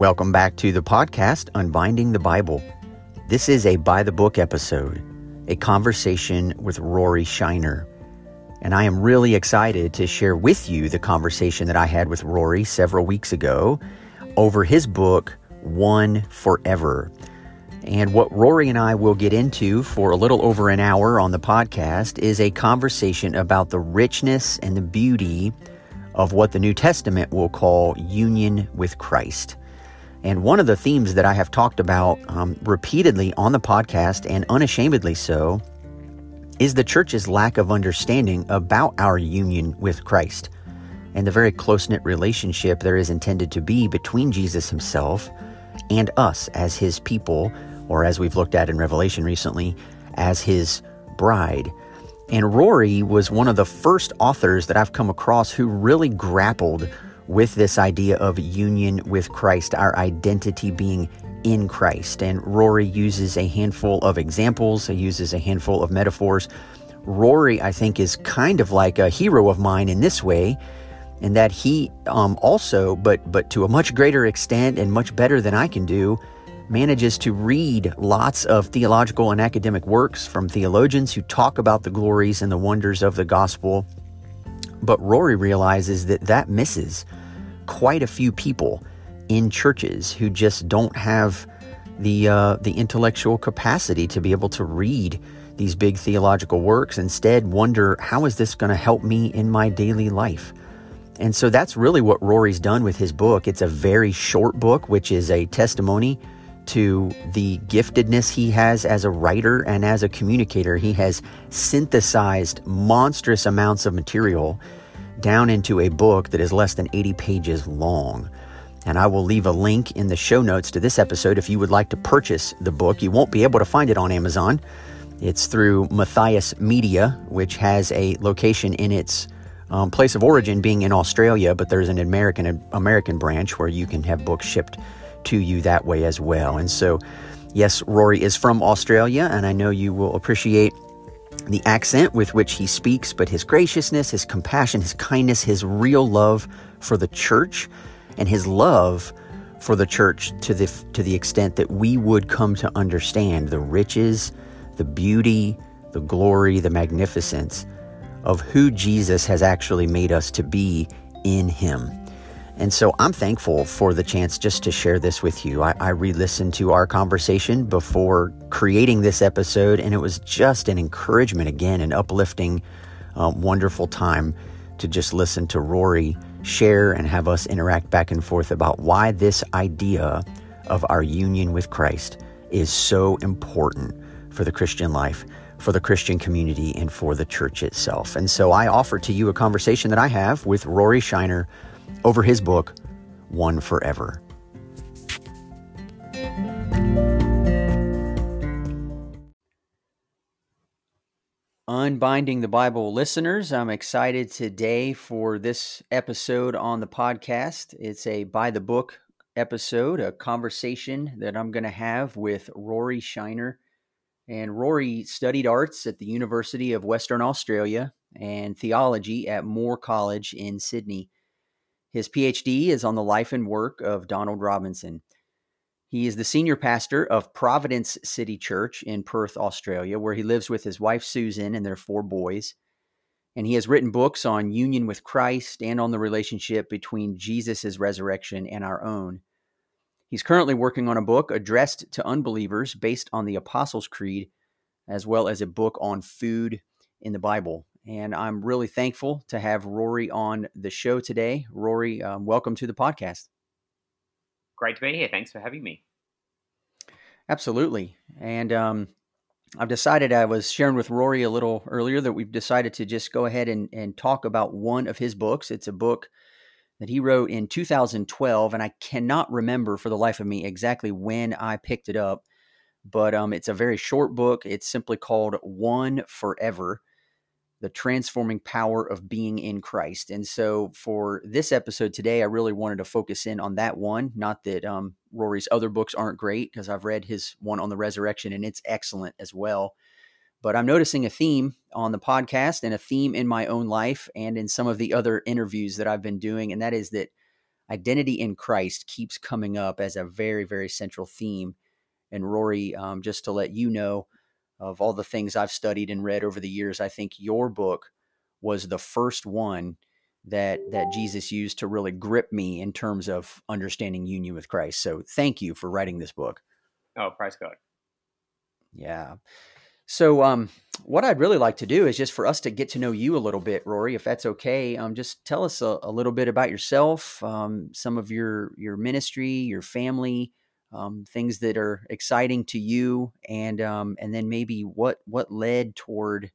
Welcome back to the podcast, Unbinding the Bible. This is a by the book episode, a conversation with Rory Shiner. And I am really excited to share with you the conversation that I had with Rory several weeks ago over his book, One Forever. And what Rory and I will get into for a little over an hour on the podcast is a conversation about the richness and the beauty of what the New Testament will call union with Christ. And one of the themes that I have talked about um, repeatedly on the podcast and unashamedly so is the church's lack of understanding about our union with Christ and the very close knit relationship there is intended to be between Jesus himself and us as his people, or as we've looked at in Revelation recently, as his bride. And Rory was one of the first authors that I've come across who really grappled with this idea of union with Christ, our identity being in Christ. And Rory uses a handful of examples, he uses a handful of metaphors. Rory, I think, is kind of like a hero of mine in this way, in that he um, also, but but to a much greater extent and much better than I can do, manages to read lots of theological and academic works from theologians who talk about the glories and the wonders of the gospel. But Rory realizes that that misses quite a few people in churches who just don't have the uh, the intellectual capacity to be able to read these big theological works. Instead, wonder how is this going to help me in my daily life. And so that's really what Rory's done with his book. It's a very short book, which is a testimony to the giftedness he has as a writer and as a communicator. He has synthesized monstrous amounts of material down into a book that is less than 80 pages long. And I will leave a link in the show notes to this episode if you would like to purchase the book. You won't be able to find it on Amazon. It's through Matthias Media, which has a location in its um, place of origin being in Australia, but there's an American American branch where you can have books shipped to you that way as well. And so, yes, Rory is from Australia, and I know you will appreciate the accent with which he speaks, but his graciousness, his compassion, his kindness, his real love for the church, and his love for the church to the to the extent that we would come to understand the riches, the beauty, the glory, the magnificence of who Jesus has actually made us to be in him. And so I'm thankful for the chance just to share this with you. I, I re listened to our conversation before creating this episode, and it was just an encouragement again, an uplifting, um, wonderful time to just listen to Rory share and have us interact back and forth about why this idea of our union with Christ is so important for the Christian life, for the Christian community, and for the church itself. And so I offer to you a conversation that I have with Rory Shiner over his book, One Forever. Unbinding the Bible listeners, I'm excited today for this episode on the podcast. It's a by the book episode, a conversation that I'm going to have with Rory Shiner. And Rory studied arts at the University of Western Australia and theology at Moore College in Sydney. His PhD is on the life and work of Donald Robinson. He is the senior pastor of Providence City Church in Perth, Australia, where he lives with his wife Susan and their four boys. And he has written books on union with Christ and on the relationship between Jesus' resurrection and our own. He's currently working on a book addressed to unbelievers based on the Apostles' Creed, as well as a book on food in the Bible. And I'm really thankful to have Rory on the show today. Rory, um, welcome to the podcast. Great to be here. Thanks for having me. Absolutely. And um, I've decided, I was sharing with Rory a little earlier that we've decided to just go ahead and, and talk about one of his books. It's a book that he wrote in 2012, and I cannot remember for the life of me exactly when I picked it up, but um, it's a very short book. It's simply called One Forever the transforming power of being in Christ. And so for this episode today, I really wanted to focus in on that one. Not that um, Rory's other books aren't great, because I've read his one on the resurrection and it's excellent as well. But I'm noticing a theme on the podcast and a theme in my own life and in some of the other interviews that I've been doing. And that is that identity in Christ keeps coming up as a very, very central theme. And Rory, um, just to let you know, of all the things I've studied and read over the years, I think your book was the first one that that Jesus used to really grip me in terms of understanding union with Christ. So thank you for writing this book. Oh, praise God. Yeah. So, um, what I'd really like to do is just for us to get to know you a little bit, Rory, if that's okay. Um, just tell us a, a little bit about yourself, um, some of your your ministry, your family, um, things that are exciting to you, and um, and then maybe what what led toward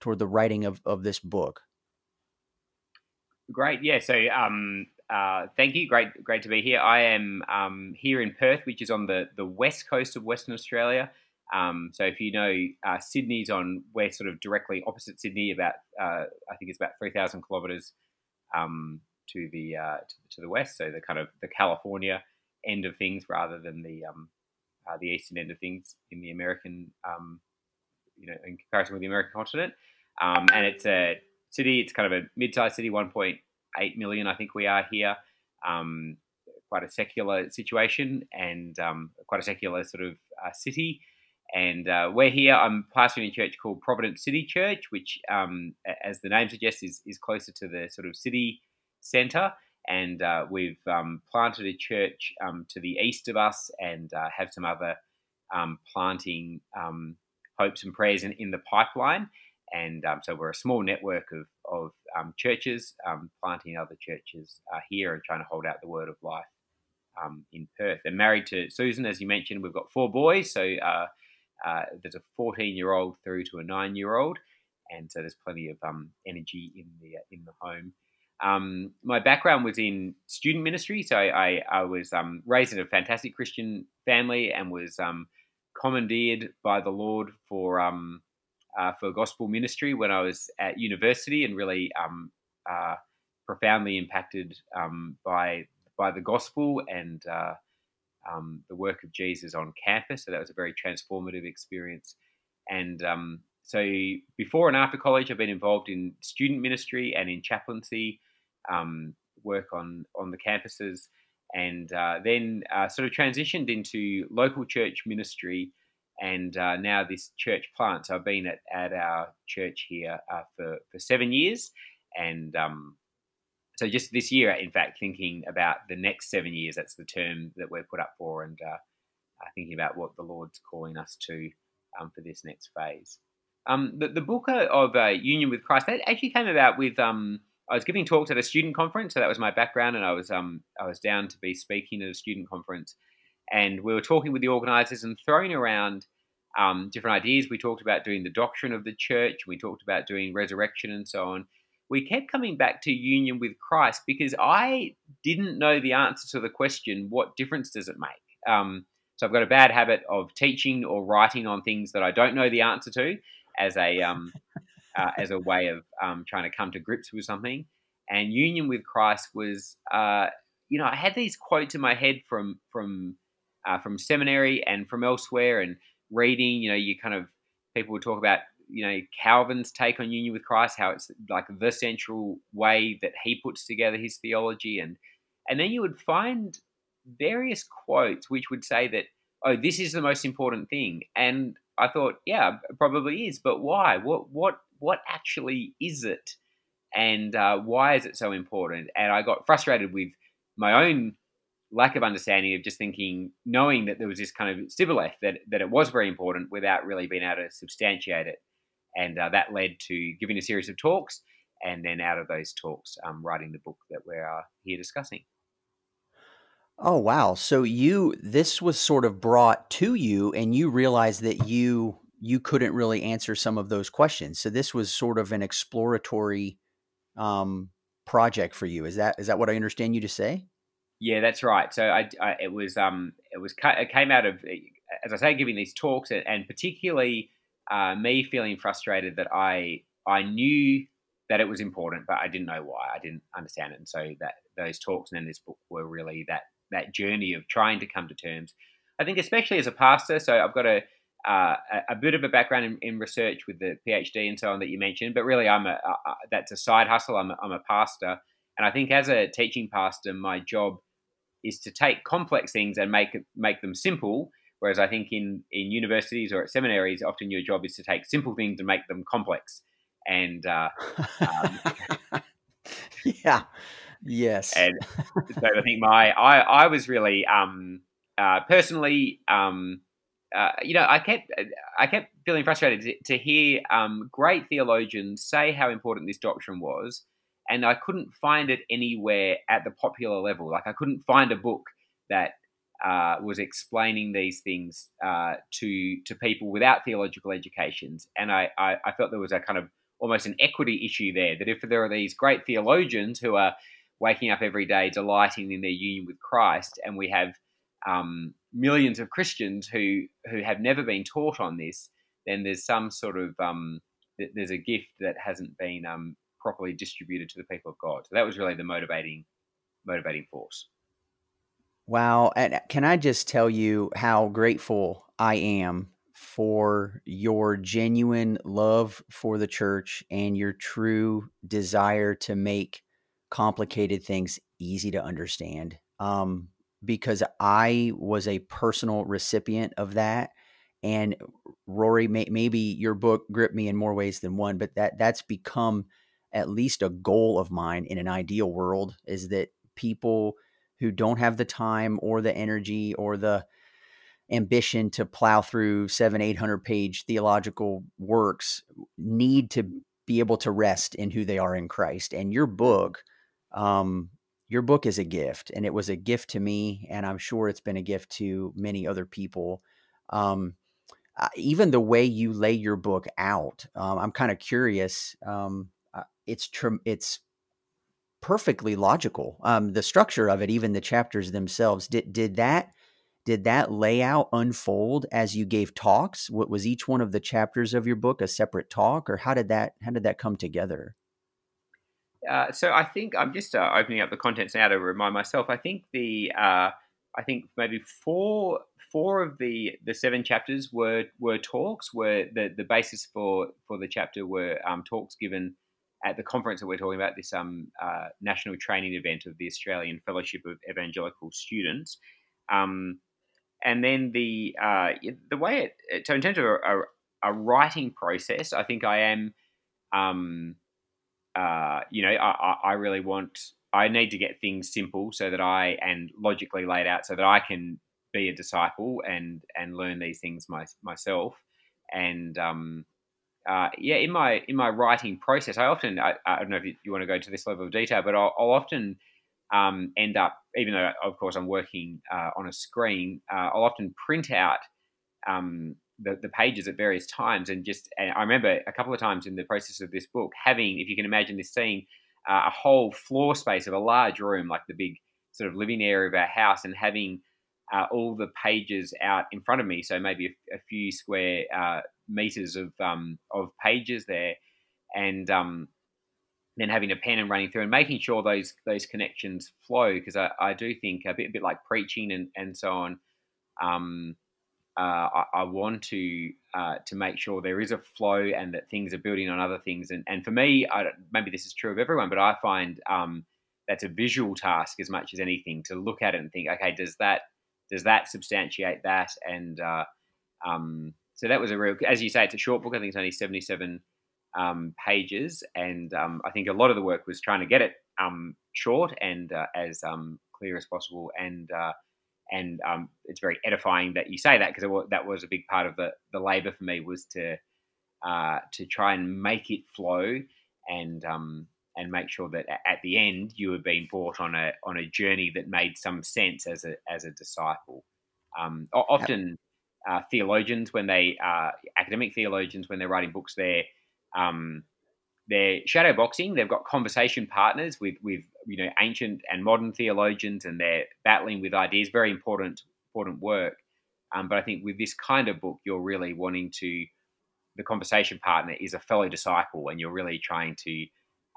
toward the writing of of this book. Great, yeah. So, um, uh, thank you. Great, great to be here. I am um, here in Perth, which is on the the west coast of Western Australia. Um, so if you know, uh, Sydney's on, we're sort of directly opposite Sydney, about uh, I think it's about three thousand kilometres um, to the uh, to, to, the west. So the kind of the California end of things, rather than the um, uh, the eastern end of things in the American, um, you know, in comparison with the American continent. Um, and it's a city. It's kind of a mid-sized city, one point eight million, I think we are here. Um, quite a secular situation and quite a secular sort of uh, city. And uh, we're here. I'm pastoring a church called Providence City Church, which, um, as the name suggests, is, is closer to the sort of city centre. And uh, we've um, planted a church um, to the east of us and uh, have some other um, planting um, hopes and prayers in, in the pipeline. And um, so we're a small network of, of churches planting other churches uh, here and trying to hold out the word of life in Perth. And married to Susan, as you mentioned, we've got four boys. So uh, uh, there's a 14 year old through to a nine year old, and so there's plenty of um, energy in the uh, in the home. Um, my background was in student ministry, so I, I was um, raised in a fantastic Christian family and was um, commandeered by the Lord for um, uh, for gospel ministry when I was at university, and really um, uh, profoundly impacted by by the gospel and uh, um, the work of Jesus on campus. So that was a very transformative experience. And um, so before and after college, I've been involved in student ministry and in chaplaincy um, work on on the campuses, and uh, then uh, sort of transitioned into local church ministry. And uh, now this church plant. So I've been at, at our church here uh, for, for seven years, and um, so just this year, in fact, thinking about the next seven years, that's the term that we're put up for, and uh, uh, thinking about what the Lord's calling us to um, for this next phase. Um, the, the, book of uh, Union with Christ that actually came about with um, I was giving talks at a student conference, so that was my background, and I was um, I was down to be speaking at a student conference, and we were talking with the organisers and throwing around um, different ideas. We talked about doing the doctrine of the church, we talked about doing resurrection and so on we kept coming back to union with Christ because I didn't know the answer to the question, what difference does it make? Um, so I've got a bad habit of teaching or writing on things that I don't know the answer to as a um, uh, as a way of um, trying to come to grips with something. And union with Christ was, uh, you know, I had these quotes in my head from from uh, from seminary and from elsewhere and reading. You know, you kind of people would talk about you know Calvin's take on union with Christ, how it's like the central way that he puts together his theology, and and then you would find various quotes which would say that oh this is the most important thing, and I thought yeah probably is, but why? What what what actually is it, and uh, why is it so important? And I got frustrated with my own lack of understanding of just thinking, knowing that there was this kind of shibboleth that, that it was very important without really being able to substantiate it. And uh, that led to giving a series of talks, and then out of those talks, um, writing the book that we're uh, here discussing. Oh wow! So you this was sort of brought to you, and you realized that you you couldn't really answer some of those questions. So this was sort of an exploratory um, project for you. Is that is that what I understand you to say? Yeah, that's right. So I, I it was um it was it came out of as I say giving these talks and particularly uh, me feeling frustrated that I I knew that it was important, but I didn't know why. I didn't understand it, and so that those talks and then this book were really that that journey of trying to come to terms. I think, especially as a pastor, so I've got a uh, a, bit of a background in, in, research with the PhD and so on that you mentioned, but really, I'm a, a that's a side hustle. I'm a, I'm a pastor, And I think as a teaching pastor, my job is to take complex things and make make them simple. Whereas I think in in universities or at seminaries, often your job is to take simple things and make them complex. And uh, um, yeah, yes. And so I think my I I was really um, uh, personally um, uh, you know I kept I kept feeling frustrated to, to hear um, great theologians say how important this doctrine was and I couldn't find it anywhere at the popular level. Like I couldn't find a book that uh, was explaining these things uh, to to people without theological educations, and I, I, I felt there was a kind of almost an equity issue there. That if there are these great theologians who are waking up every day delighting in their union with Christ, and we have um, millions of Christians who who have never been taught on this, then there's some sort of um, there's a gift that hasn't been um, properly distributed to the people of God. So that was really the motivating motivating force. Wow. And can I just tell you how grateful I am for your genuine love for the church and your true desire to make complicated things easy to understand. Um, because I was a personal recipient of that. And Rory, may, maybe your book gripped me in more ways than one, but that that's become at least a goal of mine in an ideal world is that people who don't have the time or the energy or the ambition to plow through seven, 800 page theological works need to be able to rest in who they are in Christ. And your book, um, your book is a gift, and it was a gift to me, and I'm sure it's been a gift to many other people. Um, uh, even the way you lay your book out, um, I'm kind of curious. Um, it's tr- it's perfectly logical. Um, the structure of it, even the chapters themselves, did did that did that layout unfold as you gave talks? What was each one of the chapters of your book a separate talk, or how did that how did that come together? Uh, so I think I'm just uh, opening up the contents now to remind myself. I think the uh, I think maybe four four of the the seven chapters were were talks. Were the the basis for for the chapter were um, talks given at the conference that we're talking about, this um, uh, national training event of the Australian Fellowship of Evangelical Students. Um, and then the uh, the way it so in terms of a, a, a, writing process, I think I am, um, uh, you know, I, I really want I need to get things simple so that I and logically laid out so that I can be a disciple and and learn these things my, myself. And um, uh, yeah, in my in my writing process, I often I, I don't know if you, want to go to this level of detail, but I'll, I'll often um, end up, even though of course I'm working uh, on a screen, uh, I'll often print out um, the, the pages at various times, and just and I remember a couple of times in the process of this book having, if you can imagine this scene, uh, a whole floor space of a large room, like the big sort of living area of our house, and having uh, all the pages out in front of me. So maybe a, a few square uh, meters of um, of pages there, and um, then having a pen and running through and making sure those those connections flow because I, I do think a bit a bit like preaching and and so on. Um, uh, I, I, want to uh, to make sure there is a flow and that things are building on other things. And and for me, I, maybe this is true of everyone, but I find um, that's a visual task as much as anything to look at it and think, okay, does that does that substantiate that? And uh, um, so that was a real, as you say, it's a short book. I think it's only 77 um, pages. And um, I think a lot of the work was trying to get it um, short and uh, as um, clear as possible. And uh, and um, it's very edifying that you say that because that was a big part of the, the labor for me was to uh, to try and make it flow and um, and make sure that at the end you were being brought on a on a journey that made some sense as a as a disciple. Um, often, uh, theologians when they uh, academic theologians when they're writing books, they're um, they're shadow boxing. They've got conversation partners with with you know ancient and modern theologians, and they're battling with ideas. Very important important work. Um, but I think with this kind of book, you're really wanting to the conversation partner is a fellow disciple, and you're really trying to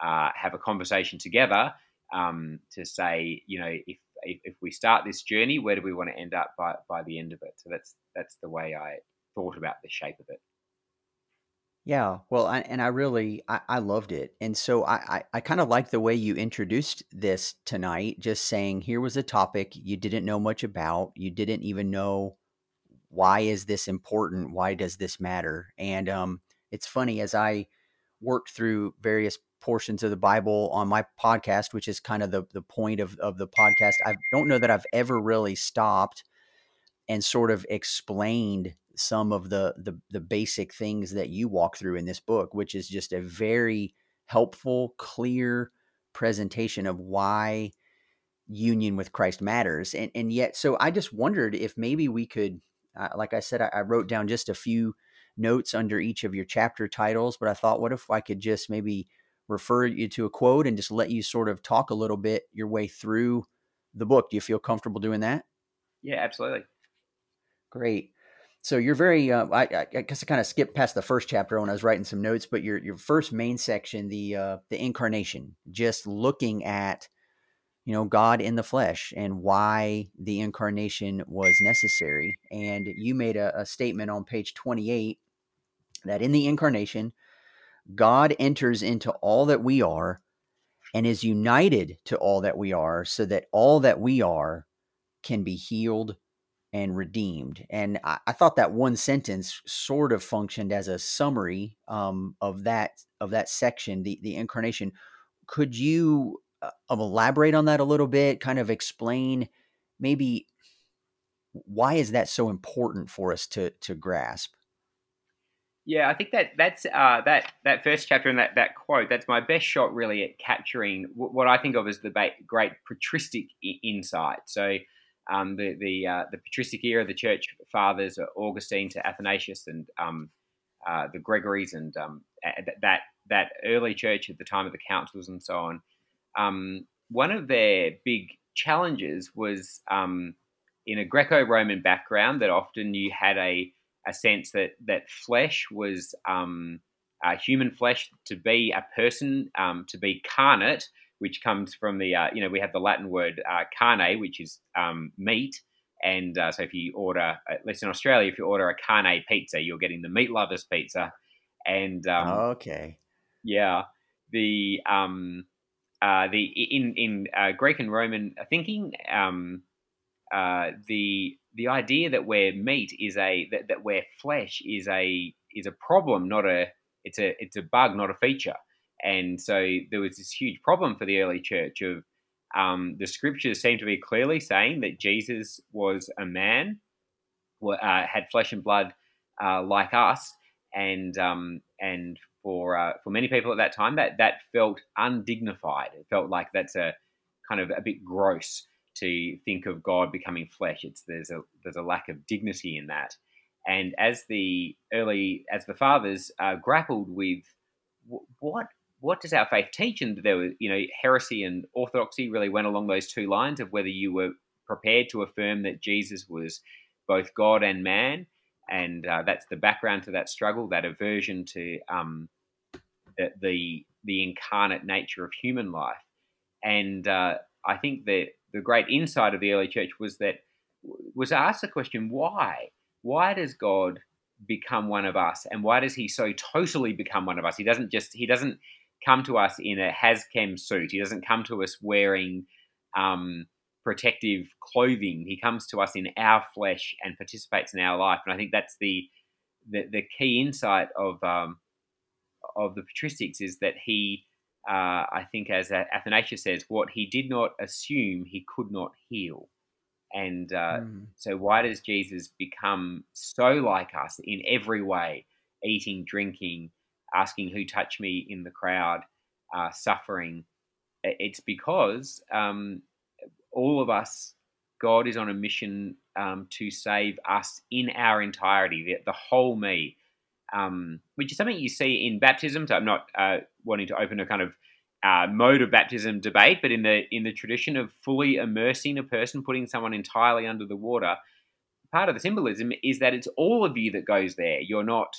uh, have a conversation together um, to say, you know, if, if, if we start this journey, where do we want to end up by by the end of it? So that's that's the way I thought about the shape of it. Yeah, well, I, and I really I, I loved it, and so I I, I kind of like the way you introduced this tonight, just saying here was a topic you didn't know much about, you didn't even know why is this important, why does this matter, and um, it's funny as I worked through various portions of the Bible on my podcast, which is kind of the the point of of the podcast. I don't know that I've ever really stopped and sort of explained some of the, the the basic things that you walk through in this book, which is just a very helpful, clear presentation of why union with Christ matters. And and yet, so I just wondered if maybe we could, uh, like I said, I, I wrote down just a few notes under each of your chapter titles, but I thought, what if I could just maybe refer you to a quote and just let you sort of talk a little bit your way through the book? Do you feel comfortable doing that? Yeah, absolutely. Great so you're very uh, I, I, guess i kind of skipped past the first chapter when i was writing some notes but your your first main section the uh, the incarnation just looking at you know god in the flesh and why the incarnation was necessary. And you made a, a statement on page 28 that in the incarnation god enters into all that we are and is united to all that we are so that all that we are can be healed and redeemed. And I, I, thought that one sentence sort of functioned as a summary um, of that of that section, the the incarnation. Could you uh, elaborate on that a little bit? Kind of explain maybe why is that so important for us to to grasp? Yeah, I think that that's uh, that that first chapter and that, that quote. That's my best shot, really, at capturing what I think of as the great patristic insight. So, um, the the uh, the patristic era, the church fathers, Augustine to Athanasius, and um, uh, the Gregories, and um, that that early church at the time of the councils and so on. Um, one of their big challenges was um, in a Greco-Roman background that often you had a a sense that that flesh was um, uh, human flesh to be a person, to be carnate which comes from the uh, you know we have the Latin word uh, carne, which is um, meat. And uh, so if you order, at least in Australia, if you order a carne pizza, you're getting the meat lovers pizza. And um, okay, yeah, the um, uh, the in in uh, Greek and Roman thinking, um, uh, the the idea that we're meat is a that, that we're flesh is a is a problem, not a it's a it's a bug, not a feature. And so there was this huge problem for the early church of um, the scriptures seem to be clearly saying that Jesus was a man, uh, had flesh and blood uh, like us, and um, and for uh, for many people at that time, that that felt undignified. It felt like that's a kind of a bit gross to think of God becoming flesh. It's there's a there's a lack of dignity in that. And as the early as the fathers uh, grappled with what what does our faith teach? And there was, you know, heresy and orthodoxy really went along those two lines of whether you were prepared to affirm that Jesus was both God and man, and uh, that's the background to that struggle, that aversion to um, the, the, the incarnate nature of human life. And uh, I think that the great insight of the early church was that was asked the question, why? Why does God become one of us, and why does He so totally become one of us? He doesn't just He doesn't come to us in a HazChem suit. He doesn't come to us wearing um, protective clothing. He comes to us in our flesh and participates in our life. And I think that's the the, the key insight of um, of the patristics is that he, uh, I think, as Athanasius says, what he did not assume, he could not heal. And uh, mm. so, why does Jesus become so like us in every way, eating, drinking, asking who touched me in the crowd, uh, suffering. It's because um, all of us, God is on a mission um, to save us in our entirety, the, the whole me, um, which is something you see in baptism. So I'm not uh, wanting to open a kind of uh, mode of baptism debate, but in the in the tradition of fully immersing a person, putting someone entirely under the water, part of the symbolism is that it's all of you that goes there. You're not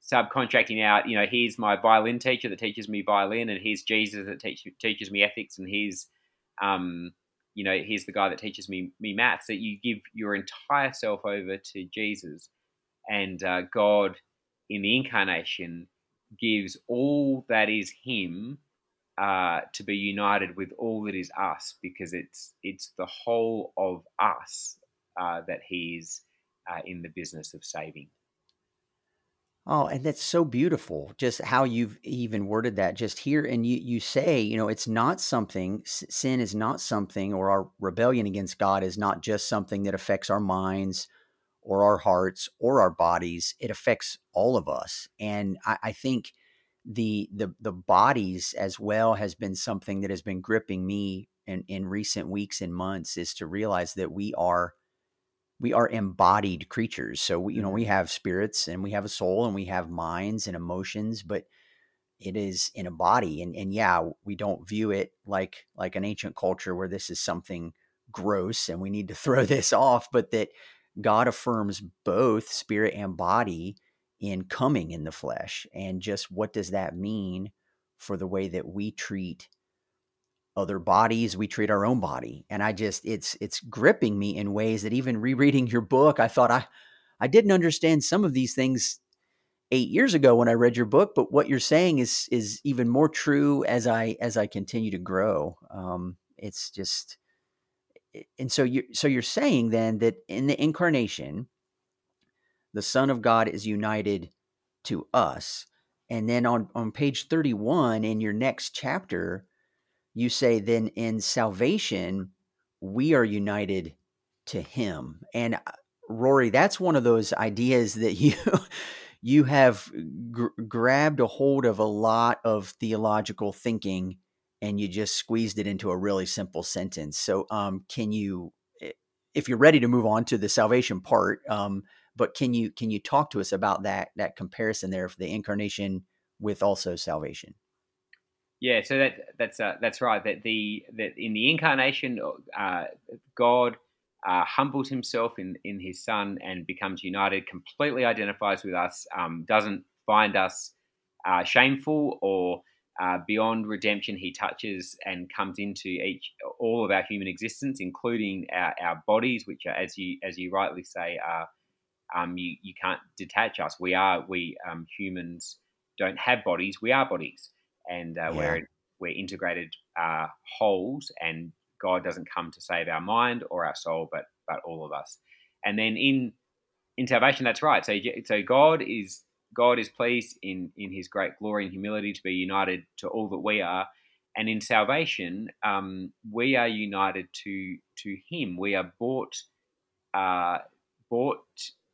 subcontracting out, you know, here's my violin teacher that teaches me violin, and here's Jesus that teach, teaches me ethics, and here's, um, you know, here's the guy that teaches me me maths. That you give your entire self over to Jesus, and uh, God in the incarnation gives all that is Him uh, to be united with all that is us, because it's it's the whole of us uh, that He's uh, in the business of saving. Oh, and that's so beautiful. Just how you've even worded that just here. And you, you say, you know, it's not something, sin is not something, or our rebellion against God is not just something that affects our minds or our hearts or our bodies. It affects all of us. And I, I think the, the, the bodies as well has been something that has been gripping me in, in recent weeks and months is to realize that we are we are embodied creatures. So we, you know, we mm-hmm. have spirits and we have a soul and we have minds and emotions, but it is in a body. And and yeah, we don't view it like like an ancient culture where this is something gross and we need to throw this off, but that God affirms both spirit and body in coming in the flesh. And just what does that mean for the way that we treat other bodies we treat our own body and i just it's it's gripping me in ways that even rereading your book i thought i i didn't understand some of these things 8 years ago when i read your book but what you're saying is is even more true as i as i continue to grow. Um it's just and so you so you're saying then that in the incarnation the son of god is united to us and then on on page 31 in your next chapter you say then in salvation we are united to him. And uh, rory that's one of those ideas that you you have gr- grabbed a hold of a lot of theological thinking and you just squeezed it into a really simple sentence. So um, can you if you're ready to move on to the salvation part um, but can you can you talk to us about that that comparison there for the incarnation with also salvation yeah, so that that's uh, that's right. That the that in the incarnation, uh, God uh, humbles himself in in His Son and becomes united. Completely identifies with us. Um, doesn't find us uh, shameful or uh, beyond redemption. He touches and comes into each all of our human existence, including our, our bodies, which are, as you as you rightly say, are um, you you can't detach us. We are we um, humans don't have bodies. We are bodies and uh, yeah. we're we're integrated uh, wholes, and God doesn't come to save our mind or our soul, but but all of us. And then in in salvation, that's right. So so God is God is pleased in in His great glory and humility to be united to all that we are, and in salvation, um, we are united to to Him. We are bought uh, bought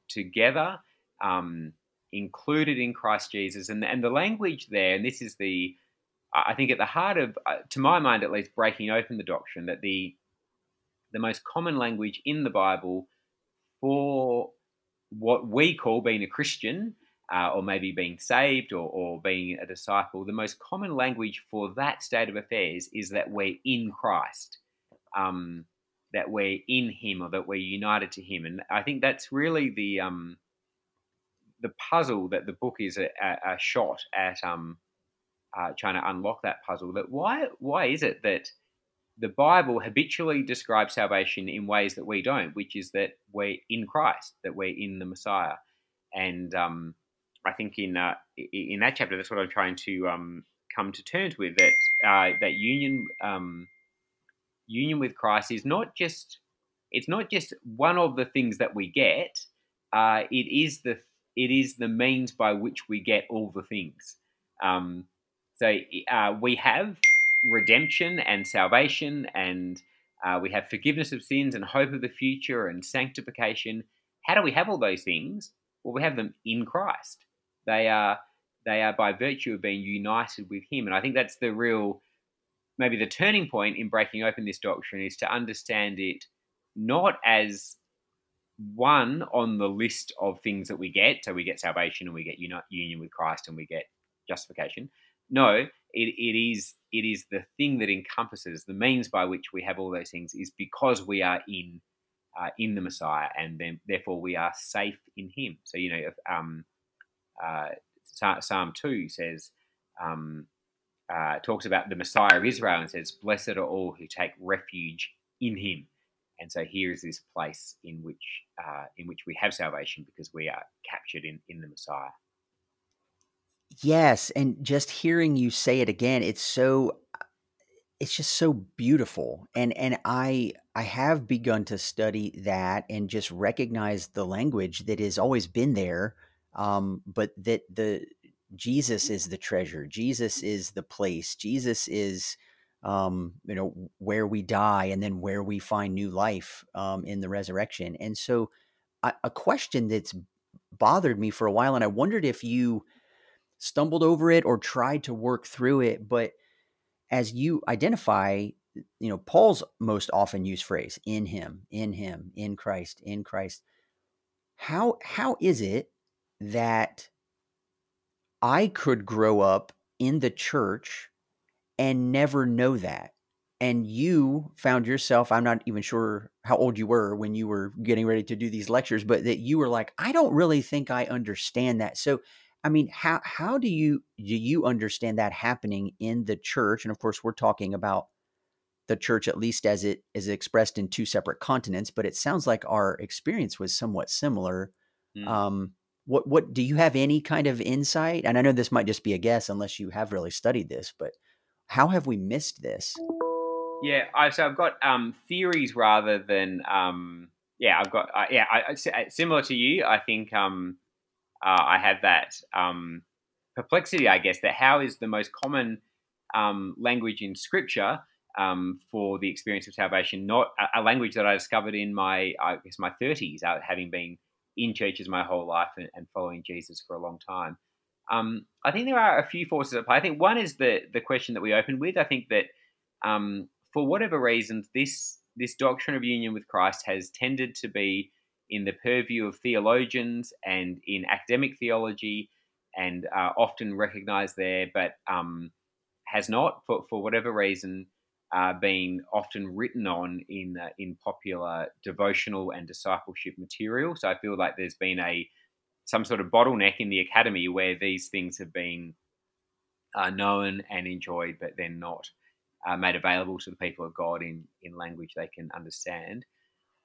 together. Um, included in Christ Jesus, and and the language there, and this is the I think at the heart of, uh, to my mind at least, breaking open the doctrine that the the most common language in the Bible for what we call being a Christian, uh, or maybe being saved, or, or being a disciple, the most common language for that state of affairs is that we're in Christ, um, that we're in Him, or that we're united to Him, and I think that's really the um, the puzzle that the book is a, a, a shot at. Um, uh, trying to unlock that puzzle. That why why is it that the Bible habitually describes salvation in ways that we don't, which is that we're in Christ, that we're in the Messiah, and um, I think in uh, in that chapter, that's what I'm trying to um, come to terms with that uh, that union um, union with Christ is not just it's not just one of the things that we get. Uh, it is the it is the means by which we get all the things. Um, so uh, we have redemption and salvation, and uh, we have forgiveness of sins and hope of the future and sanctification. How do we have all those things? Well, we have them in Christ. They are they are by virtue of being united with Him, and I think that's the real, maybe the turning point in breaking open this doctrine is to understand it not as one on the list of things that we get. So we get salvation and we get uni- union with Christ and we get justification. No, it, it is it is the thing that encompasses the means by which we have all those things is because we are in uh, in the Messiah, and then therefore we are safe in Him. So you know, if, um, uh, Psalm two says um, uh, talks about the Messiah of Israel and says, "Blessed are all who take refuge in Him." And so here is this place in which uh, in which we have salvation because we are captured in in the Messiah. Yes, and just hearing you say it again, it's so it's just so beautiful. And and I I have begun to study that and just recognize the language that has always been there, um, but that the Jesus is the treasure. Jesus is the place. Jesus is um, you know where we die and then where we find new life um, in the resurrection. And so, a question that's bothered me for a while, and I wondered if you stumbled over it or tried to work through it. But as you identify, you know, Paul's most often used phrase in him, in him, in Christ, in Christ. How how is it that I could grow up in the church and never know that? And you found yourself, I'm not even sure how old you were when you were getting ready to do these lectures, but that you were like, I don't really think I understand that. So I mean, how how do you do you understand that happening in the church? And of course, we're talking about the church at least as it is expressed in two separate continents, but it sounds like our experience was somewhat similar. Mm. Um, what what do you have any kind of insight? And I know this might just be a guess unless you have really studied this, but how have we missed this? Yeah, I, so I've got um, theories rather than um, yeah, I've got uh, yeah, I, similar to you. I think um, uh, I have that um, perplexity, I guess, that how is the most common um, language in Scripture um, for the experience of salvation not a, a, language that I discovered in my, I guess, my 30s, uh, having been in churches my whole life and, and following Jesus for a long time. Um, I think there are a few forces at play. I think one is the the question that we opened with. I think that um, for whatever reasons, this this doctrine of union with Christ has tended to be in the purview of theologians and in academic theology and uh, often recognized there, but um, has not, for, for whatever reason, uh, been often written on in uh, in popular devotional and discipleship material. So I feel like there's been a some sort of bottleneck in the academy where these things have been uh, known and enjoyed, but then not uh, made available to the people of God in in language they can understand.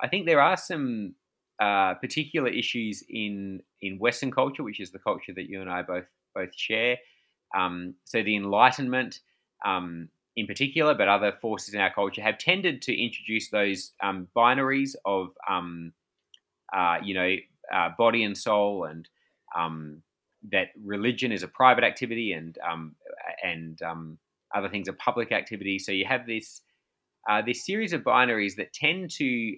I think there are some uh, particular issues in in Western culture, which is the culture that you and I both both share. Um, so the Enlightenment, um, in particular, but other forces in our culture have tended to introduce those um, binaries of um, uh, you know uh, body and soul, and um, that religion is a private activity, and um, and other things are public activity. So you have this uh, this series of binaries that tend to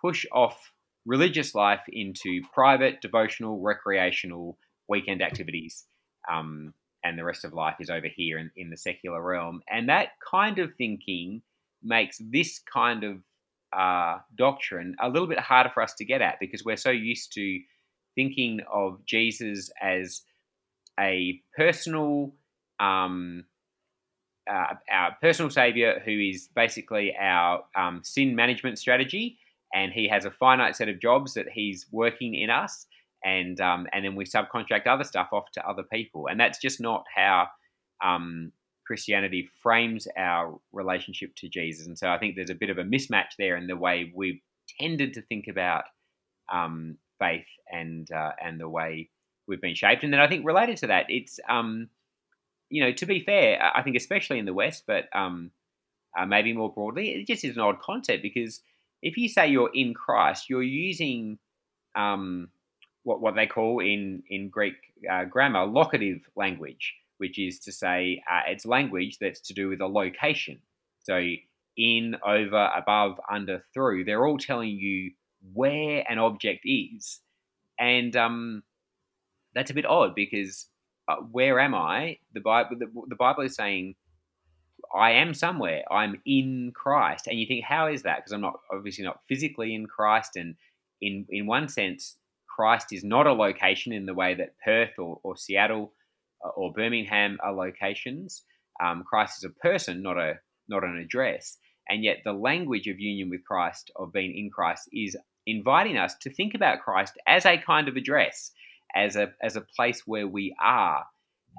push off religious life into private, devotional, recreational, weekend activities. Um, and the rest of life is over here in, in the secular realm. And that kind of thinking makes this kind of uh, doctrine a little bit harder for us to get at because we're so used to thinking of Jesus as a personal, um, uh, our personal savior who is basically our um, sin management strategy and he has a finite set of jobs that he's working in us, and um, and then we subcontract other stuff off to other people, and that's just not how um, Christianity frames our relationship to Jesus. And so I think there's a bit of a mismatch there in the way we've tended to think about um, faith and uh, and the way we've been shaped. And then I think related to that, it's um, you know to be fair, I think especially in the West, but um, uh, maybe more broadly, it just is an odd concept because if you say you're in Christ, you're using um, what what they call in in Greek uh, grammar locative language, which is to say uh, it's language that's to do with a location. So in, over, above, under, through, they're all telling you where an object is, and um, that's a bit odd because uh, where am I? The Bible the, the Bible is saying I am somewhere. I'm in Christ. And you think, how is that? Because I'm not obviously not physically in Christ. And in in one sense, Christ is not a location in the way that Perth or, or Seattle uh, or Birmingham are locations. Um, Christ is a person, not a not an address. And yet, the language of union with Christ, of being in Christ, is inviting us to think about Christ as a kind of address, as a as a place where we are.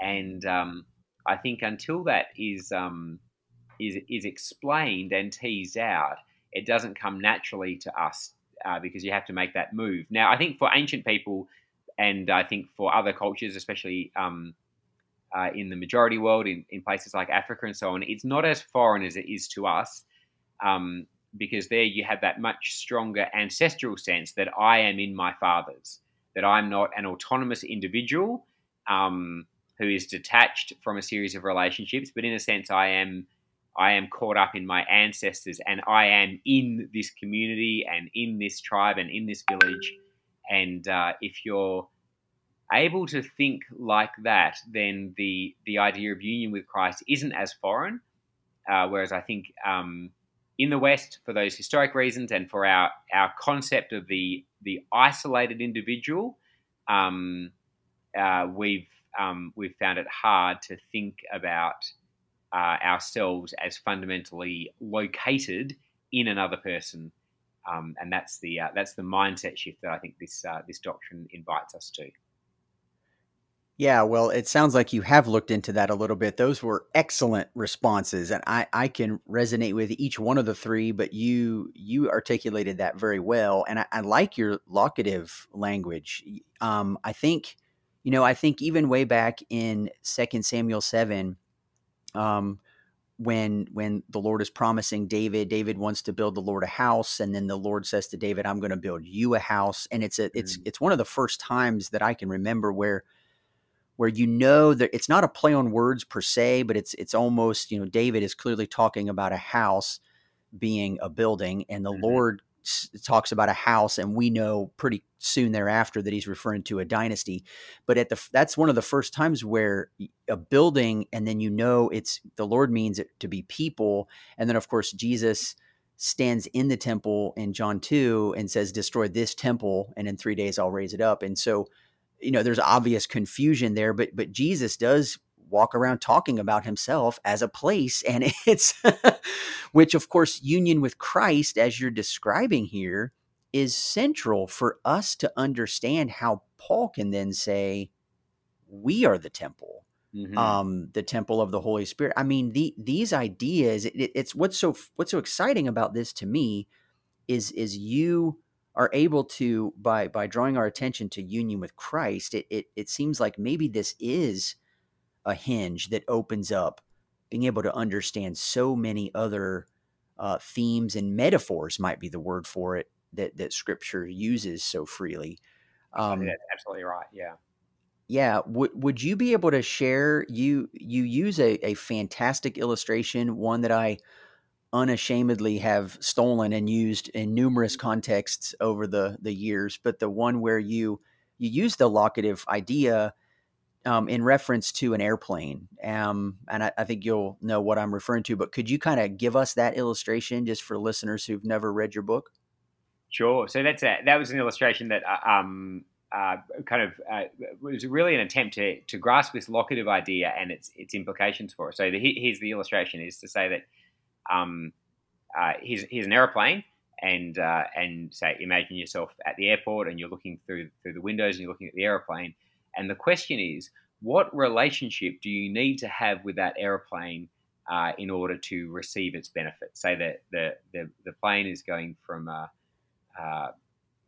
And um, I think until that is um, is is explained and teased out, it doesn't come naturally to us uh, because you have to make that move. Now, I think for ancient people, and I think for other cultures, especially um, uh, in the majority world, in, in places like Africa and so on, it's not as foreign as it is to us. Um, because there you have that much stronger ancestral sense that I am in my father's, that I'm not an autonomous individual um, who is detached from a series of relationships, but in a sense, I am. I am caught up in my ancestors and I am in this community and in this tribe and in this village. And uh, if you're able to think like that, then the, the idea of union with Christ isn't as foreign. Uh, whereas I think um, in the West, for those historic reasons and for our, our concept of the, the isolated individual, um, uh, we've um, we've found it hard to think about uh, ourselves as fundamentally located in another person, um, and that's the uh, that's the mindset shift that I think this uh, this doctrine invites us to. Yeah, well, it sounds like you have looked into that a little bit. Those were excellent responses, and I, I can resonate with each one of the three. But you you articulated that very well, and I, I like your locative language. Um, I think you know, I think even way back in Second Samuel seven, um, when when the Lord is promising David, David wants to build the Lord a house, and then the Lord says to David, "I'm going to build you a house." And it's a it's mm. it's one of the first times that I can remember where where you know that it's not a play on words per se, but it's it's almost you know David is clearly talking about a house being a building, and the mm-hmm. Lord talks about a house, and we know pretty soon thereafter that he's referring to a dynasty. But at the that's one of the first times where a building, and then you know it's the Lord means it to be people, and then of course Jesus stands in the temple in John two and says, "Destroy this temple, and in three days I'll raise it up." And so, you know, there's obvious confusion there, but but Jesus does walk around talking about himself as a place. And it's, which of course, union with Christ, as you're describing here, is central for us to understand how Paul can then say, we are the temple. Mm-hmm. Um, the temple of the Holy Spirit. I mean, the, these ideas. It, it's what's so what's so exciting about this to me is is you are able to by by drawing our attention to union with Christ. It it, it seems like maybe this is a hinge that opens up being able to understand so many other uh, themes and metaphors might be the word for it that that scripture uses so freely. Um, that's absolutely right yeah. Yeah would would you be able to share you you use a, a fantastic illustration one that i unashamedly have stolen and used in numerous contexts over the the years but the one where you you use the locative idea um, in reference to an airplane. Um, and I, I, think you'll know what I'm referring to, but could you kind of give us that illustration just for listeners who've never read your book? Sure. So that's a, that was an illustration that uh, um, uh, kind of uh, was really an attempt to, to grasp this locative idea and its its implications for us. So the, here's the illustration: is to say that um, uh, here's, here's an airplane, and uh, and say imagine yourself at the airport and you're looking through through the windows and you're looking at the airplane and the question is, what relationship do you need to have with that aeroplane uh, in order to receive its benefits? Say that the, the, the plane is going from uh, uh,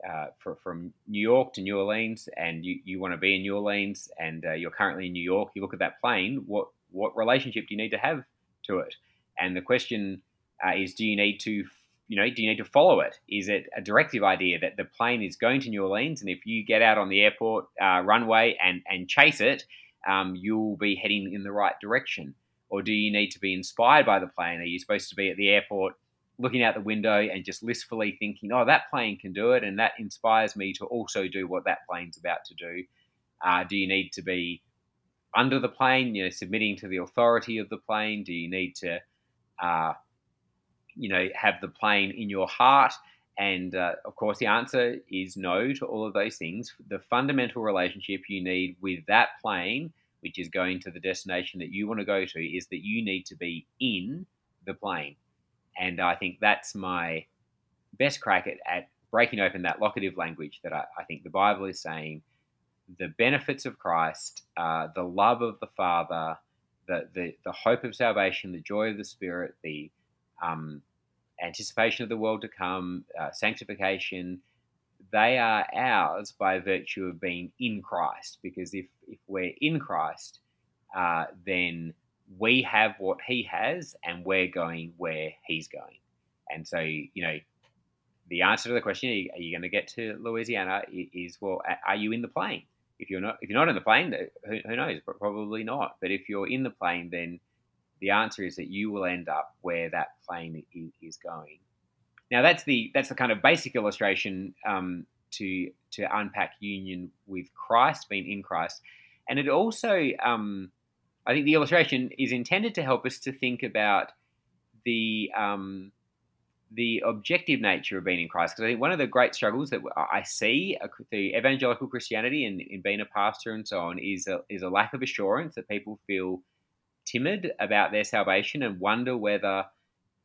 uh for, from New York to New Orleans, and you, you want to be in New Orleans, and uh, you're currently in New York. You look at that plane. What what relationship do you need to have to it? And the question uh, is, do you need to you know, do you need to follow it? Is it a directive idea that the plane is going to New Orleans, and if you get out on the airport uh, runway and and chase it, um, you'll be heading in the right direction? Or do you need to be inspired by the plane? Are you supposed to be at the airport looking out the window and just listfully thinking, "Oh, that plane can do it," and that inspires me to also do what that plane's about to do? Uh, do you need to be under the plane, you know, submitting to the authority of the plane? Do you need to uh, you know, have the plane in your heart? And uh, of course, the answer is no to all of those things. The fundamental relationship you need with that plane, which is going to the destination that you want to go to, is that you need to be in the plane. And I think that's my best crack at, at breaking open that locative language that I, I, think the Bible is saying the benefits of Christ, uh, the love of the Father, the, the, the hope of salvation, the joy of the Spirit, the um, anticipation of the world to come, uh, sanctification, they are ours by virtue of being in Christ. Because if, if we're in Christ, uh, then we have what he has and we're going where he's going. And so, you know, the answer to the question, are you going to get to Louisiana, is well, are you in the plane? If you're not, if you're not in the plane, who, who knows? Probably not. But if you're in the plane, then the answer is that you will end up where that plane is going. Now, that's the that's the kind of basic illustration um, to to unpack union with Christ, being in Christ, and it also, um, I think, the illustration is intended to help us to think about the um, the objective nature of being in Christ. Because I think one of the great struggles that I see the evangelical Christianity and in being a pastor and so on is a, is a lack of assurance that people feel timid about their salvation and wonder whether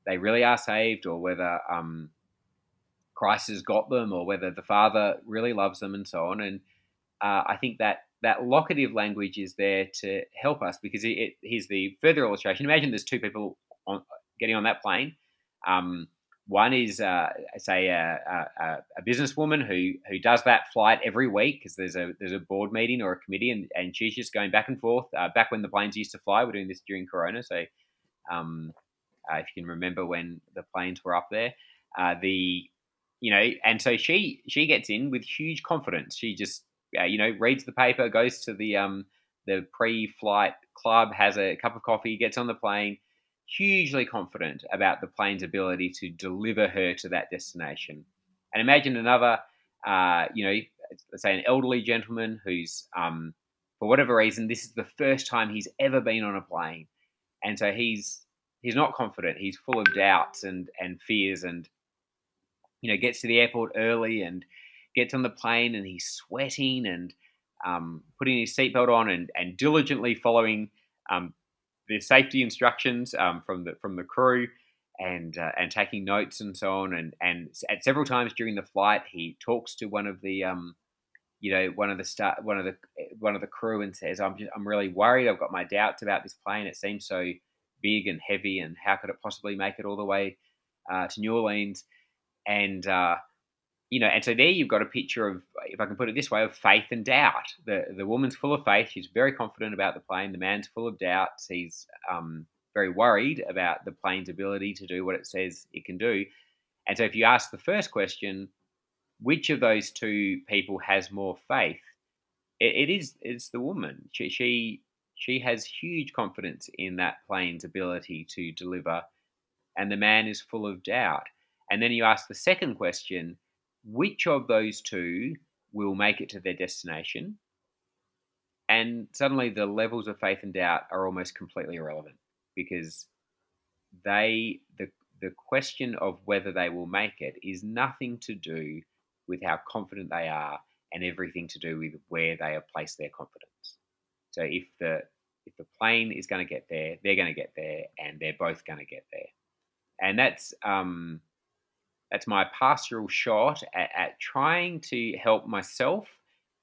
they really are saved or whether um, Christ has got them or whether the Father really loves them and so on. And uh, I think that that locative language is there to help us because it, it, here's the further illustration. Imagine there's two people on, getting on that plane. Um, one is, uh, say, a, a, a, businesswoman who who does that flight every week because there's a there's a board meeting or a committee, and, and she's just going back and forth. Uh, back when the planes used to fly, we're doing this during Corona, so um, uh, if you can remember when the planes were up there, uh, the you know, and so she she gets in with huge confidence. She just uh, you know reads the paper, goes to the um the pre-flight club, has a cup of coffee, gets on the plane hugely confident about the plane's ability to deliver her to that destination. And imagine another, uh, you know, let's say an elderly gentleman who's, um, for whatever reason, this is the first time he's ever been on a plane, and so he's he's not confident. He's full of doubts and and fears, and you know, gets to the airport early and gets on the plane, and he's sweating and um, putting his seatbelt on and and diligently following um, the safety instructions um, from the from the crew and uh, and taking notes and so on. And and at several times during the flight he talks to one of the um, you know one of the start one of the one of the crew and says I'm just, I'm really worried. I've got my doubts about this plane. It seems so big and heavy and how could it possibly make it all the way uh, to New Orleans? And uh, you know, and so there you've got a picture of, if I can put it this way, of faith and doubt. The the woman's full of faith; she's very confident about the plane. The man's full of doubts; he's um, very worried about the plane's ability to do what it says it can do. And so, if you ask the first question, which of those two people has more faith? it, it is it's the woman. She, she she has huge confidence in that plane's ability to deliver, and the man is full of doubt. And then you ask the second question which of those two will make it to their destination. And suddenly the levels of faith and doubt are almost completely irrelevant because they, the, the question of whether they will make it is nothing to do with how confident they are and everything to do with where they have placed their confidence. So if the if the plane is going to get there, they're going to get there, and they're both going to get there. And that's um, that's my pastoral shot at, at trying to help myself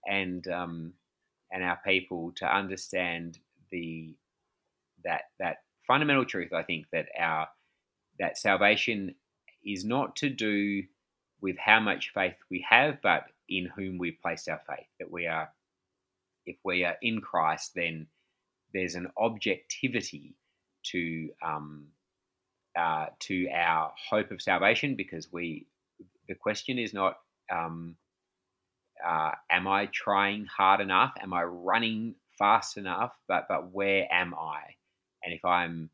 and um, and our people to understand the that that fundamental truth. I think that our that salvation is not to do with how much faith we have, but in whom we place our faith. That we are, if we are in Christ, then there's an objectivity to um, uh, to our hope of salvation because we the question is not um, uh, am I trying hard enough? Am I running fast enough? But but where am I? And if I'm,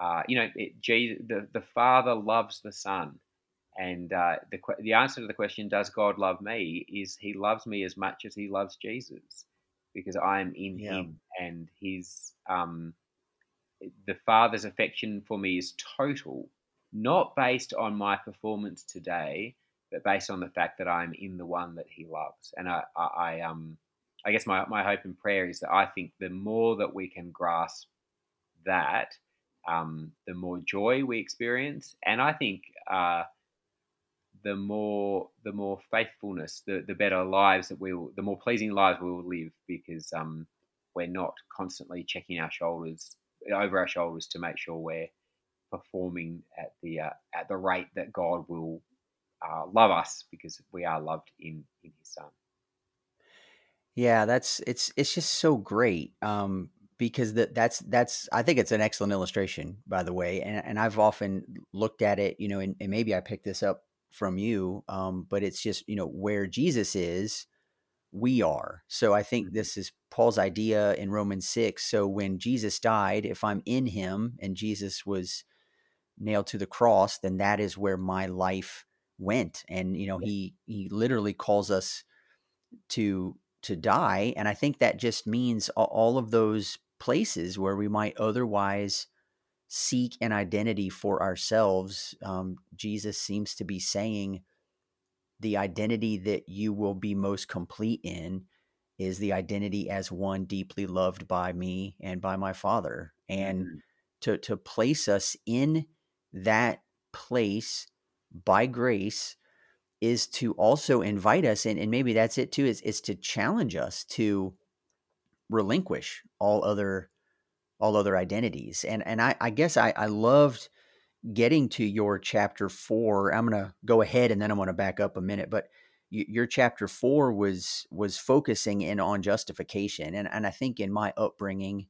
uh, you know, it, Jesus, the the Father loves the Son, and uh, the the answer to the question, does God love me? Is He loves me as much as He loves Jesus, because I am in yeah. Him, and His um, the father's affection for me is total, not based on my performance today, but based on the fact that I'm in the one that he loves. And I, I, I um, I guess my, my hope and prayer is that I think the more that we can grasp that, um, the more joy we experience, and I think uh, the more the more faithfulness, the the better lives that we will, the more pleasing lives we will live because um, we're not constantly checking our shoulders over our shoulders to make sure we're performing at the uh, at the rate that God will uh, love us because we are loved in in His Son. Yeah, that's it's it's just so great um, because that that's that's I think it's an excellent illustration, by the way, and and I've often looked at it, you know, and, and maybe I picked this up from you, um, but it's just you know where Jesus is, we are. So I think mm-hmm. this is Paul's idea in Romans six. So when Jesus died, if I'm in Him and Jesus was nailed to the cross, then that is where my life went, and you know he he literally calls us to to die. And I think that just means all of those places where we might otherwise seek an identity for ourselves. Um, Jesus seems to be saying the identity that you will be most complete in is the identity as one deeply loved by me and by my Father. And mm-hmm. to, to place us in that place by grace is to also invite us and, and maybe that's it too is, is to challenge us to relinquish all other all other identities and and i, I guess I, I loved getting to your chapter four i'm going to go ahead and then i'm going to back up a minute but your chapter four was was focusing in on justification and and i think in my upbringing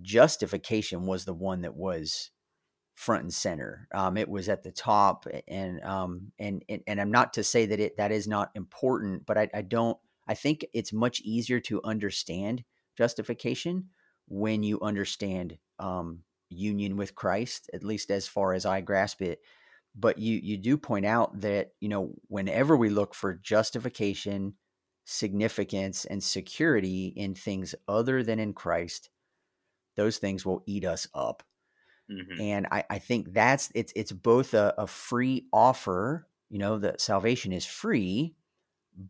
justification was the one that was front and center. Um, it was at the top, and um, and, and and I'm not to say that it that is not important, but I, I don't. I think it's much easier to understand justification when you understand um, union with Christ, at least as far as I grasp it. But you you do point out that you know whenever we look for justification, significance, and security in things other than in Christ, those things will eat us up Mm-hmm. And I, I think that's it's it's both a, a free offer, you know, that salvation is free,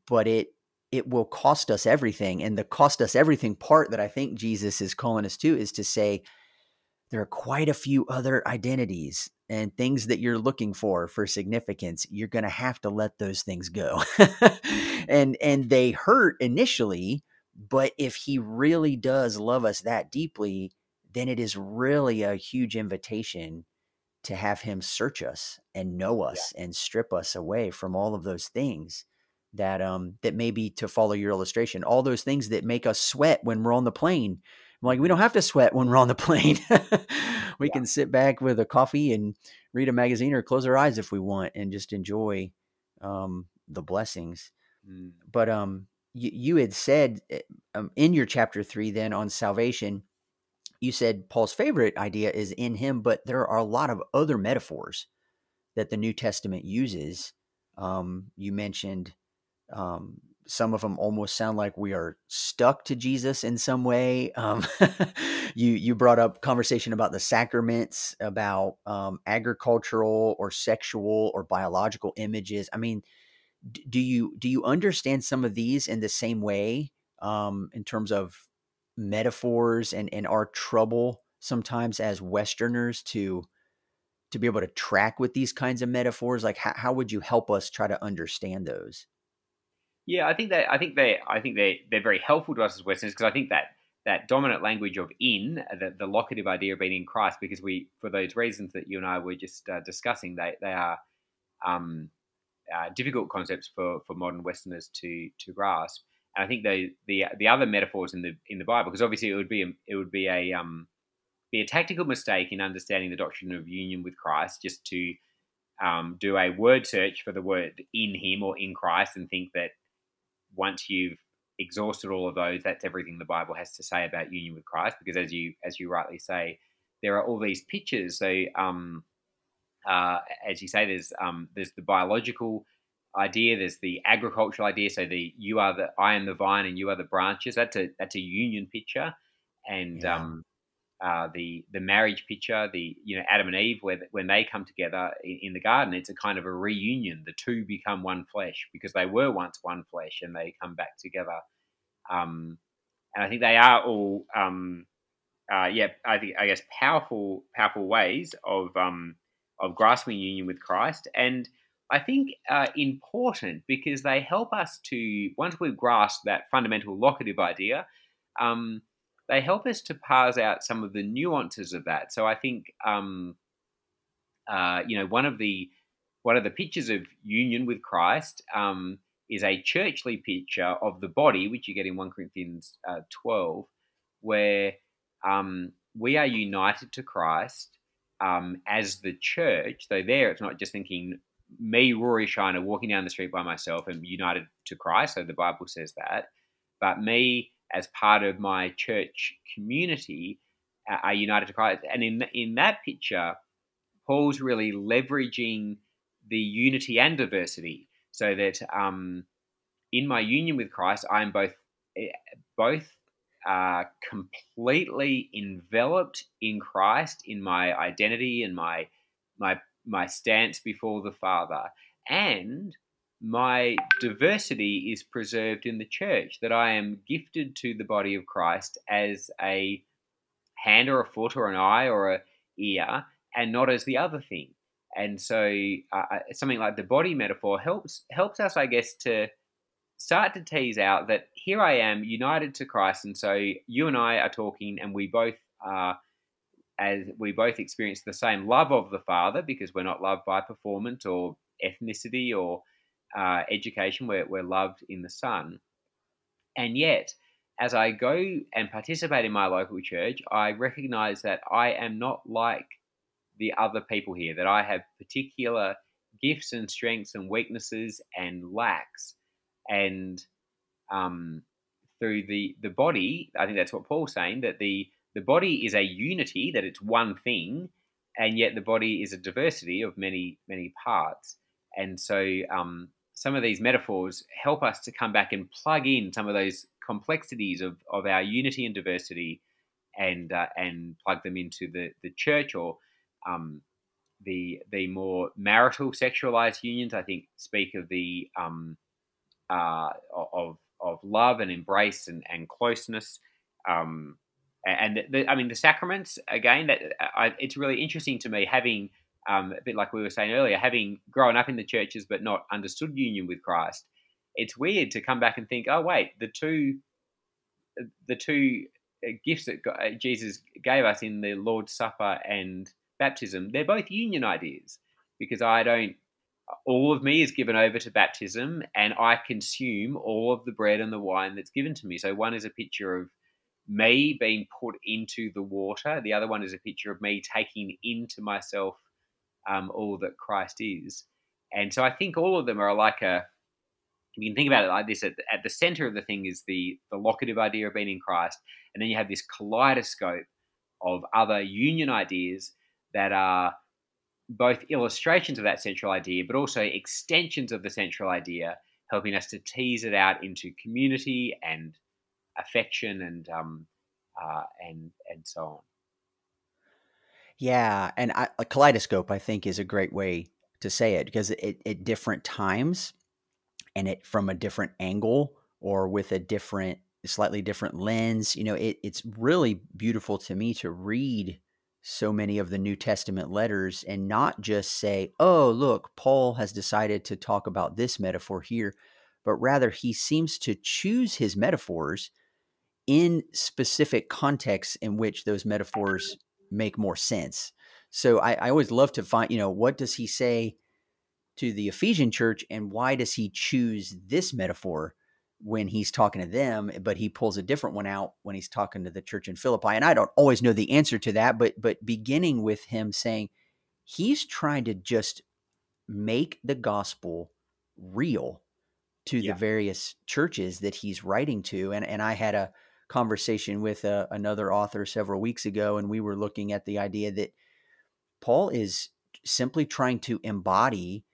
but it it will cost us everything. And the cost us everything part that I think Jesus is calling us to is to say there are quite a few other identities and things that you're looking for for significance. You're going to have to let those things go. and and they hurt initially, but if he really does love us that deeply, then it is really a huge invitation to have him search us and know us yeah. and strip us away from all of those things that um that maybe to follow your illustration all those things that make us sweat when we're on the plane I'm like we don't have to sweat when we're on the plane we yeah. can sit back with a coffee and read a magazine or close our eyes if we want and just enjoy um the blessings mm. but um you, you had said eh, um, in your chapter 3 then on salvation you said Paul's favorite idea is in him, but there are a lot of other metaphors that the New Testament uses. Um, you mentioned um, some of them almost sound like we are stuck to Jesus in some way. Um, you you brought up conversation about the sacraments, about um, agricultural or sexual or biological images. I mean, do you do you understand some of these in the same way um, in terms of metaphors and and our trouble sometimes as westerners to to be able to track with these kinds of metaphors like how, how would you help us try to understand those yeah i think that i think they i think they they're very helpful to us as westerners because i think that that dominant language of in the, the locative idea of being in christ because we for those reasons that you and i were just uh, discussing they they are um, uh, difficult concepts for for modern westerners to to grasp. And I think the the the other metaphors in the in the Bible, because obviously it would be a, it would be a um, be a tactical mistake in understanding the doctrine of union with Christ, just to um, do a word search for the word in Him or in Christ, and think that once you've exhausted all of those, that's everything the Bible has to say about union with Christ. Because as you as you rightly say, there are all these pictures. So um, uh, as you say, there's um, there's the biological idea. There's the agricultural idea. So the you are the I am the vine and you are the branches. That's a that's a union picture, and yeah. um, uh, the the marriage picture. The you know Adam and Eve where when they come together in, in, the garden, it's a kind of a reunion. The two become one flesh because they were once one flesh and they come back together. Um, and I think they are all um, uh, yeah I think I guess powerful powerful ways of um, of grasping union with Christ and I think uh, important because they help us to once we've grasped that fundamental locative idea, um, they help us to parse out some of the nuances of that. So I think um, uh, you know one of the one of the pictures of union with Christ um, is a churchly picture of the body, which you get in 1 Corinthians uh, 12, where um, we are united to Christ um, as the church. So there, it's not just thinking me, Rory Shiner, walking down the street by myself and united to Christ. So the Bible says that. But me, as part of my church community, are united to Christ. And in in that picture, Paul's really leveraging the unity and diversity, so that um, in my union with Christ, I am both eh, both uh, completely enveloped in Christ, in my identity and my my my stance before the Father, and my diversity is preserved in the church. That I am gifted to the body of Christ as a hand or a foot or an eye or a ear, and not as the other thing. And so, uh, uh something like the body metaphor helps helps us, I guess, to start to tease out that here I am united to Christ, and so you and I are talking, and we both are, as we both experience the same love of the Father because we're not loved by performance or ethnicity or uh, education, we're, we're loved in the Son. And yet, as I go and participate in my local church, I recognize that I am not like the other people here, that I have particular gifts and strengths and weaknesses and lacks and um, through the the body, I think that's what Paul's saying that the the body is a unity, that it's one thing, and yet the body is a diversity of many many parts. And so um, some of these metaphors help us to come back and plug in some of those complexities of, of our unity and diversity, and uh, and plug them into the the church or um, the the more marital sexualized unions. I think speak of the um, uh, of of love and embrace and, and closeness. Um, and the, I mean the sacraments again. That I, it's really interesting to me having um, a bit like we were saying earlier, having grown up in the churches but not understood union with Christ. It's weird to come back and think, oh wait, the two the two uh, gifts that uh, Jesus gave us in the Lord's Supper and baptism, they're both union ideas because I don't all of me is given over to baptism and I consume all of the bread and the wine that's given to me. So one is a picture of me being put into the water, the other one is a picture of me taking into myself um, all that Christ is. And so I think all of them are like a, you can think about it like this at the, at the center of the thing is the, the locative idea of being in Christ. And then you have this kaleidoscope of other union ideas that are both illustrations of that central idea, but also extensions of the central idea, helping us to tease it out into community and affection and um, uh, and and so on. Yeah, and I, a kaleidoscope, I think, is a great way to say it because it, at different times and it from a different angle or with a different, slightly different lens, you know, it, it's really beautiful to me to read so many of the New Testament letters and not just say, oh, look, Paul has decided to talk about this metaphor here, but rather he seems to choose his metaphors in specific contexts in which those metaphors make more sense. So I, I always love to find, you know, what does he say to the Ephesian church and why does he choose this metaphor? when he's talking to them, but he pulls a different one out when he's talking to the church in Philippi. And I don't always know the answer to that, but but beginning with him saying he's trying to just make the gospel real to yeah. the various churches that he's writing to. And and I had a conversation with uh, another author several weeks ago, and we were looking at the idea that Paul is simply trying to embody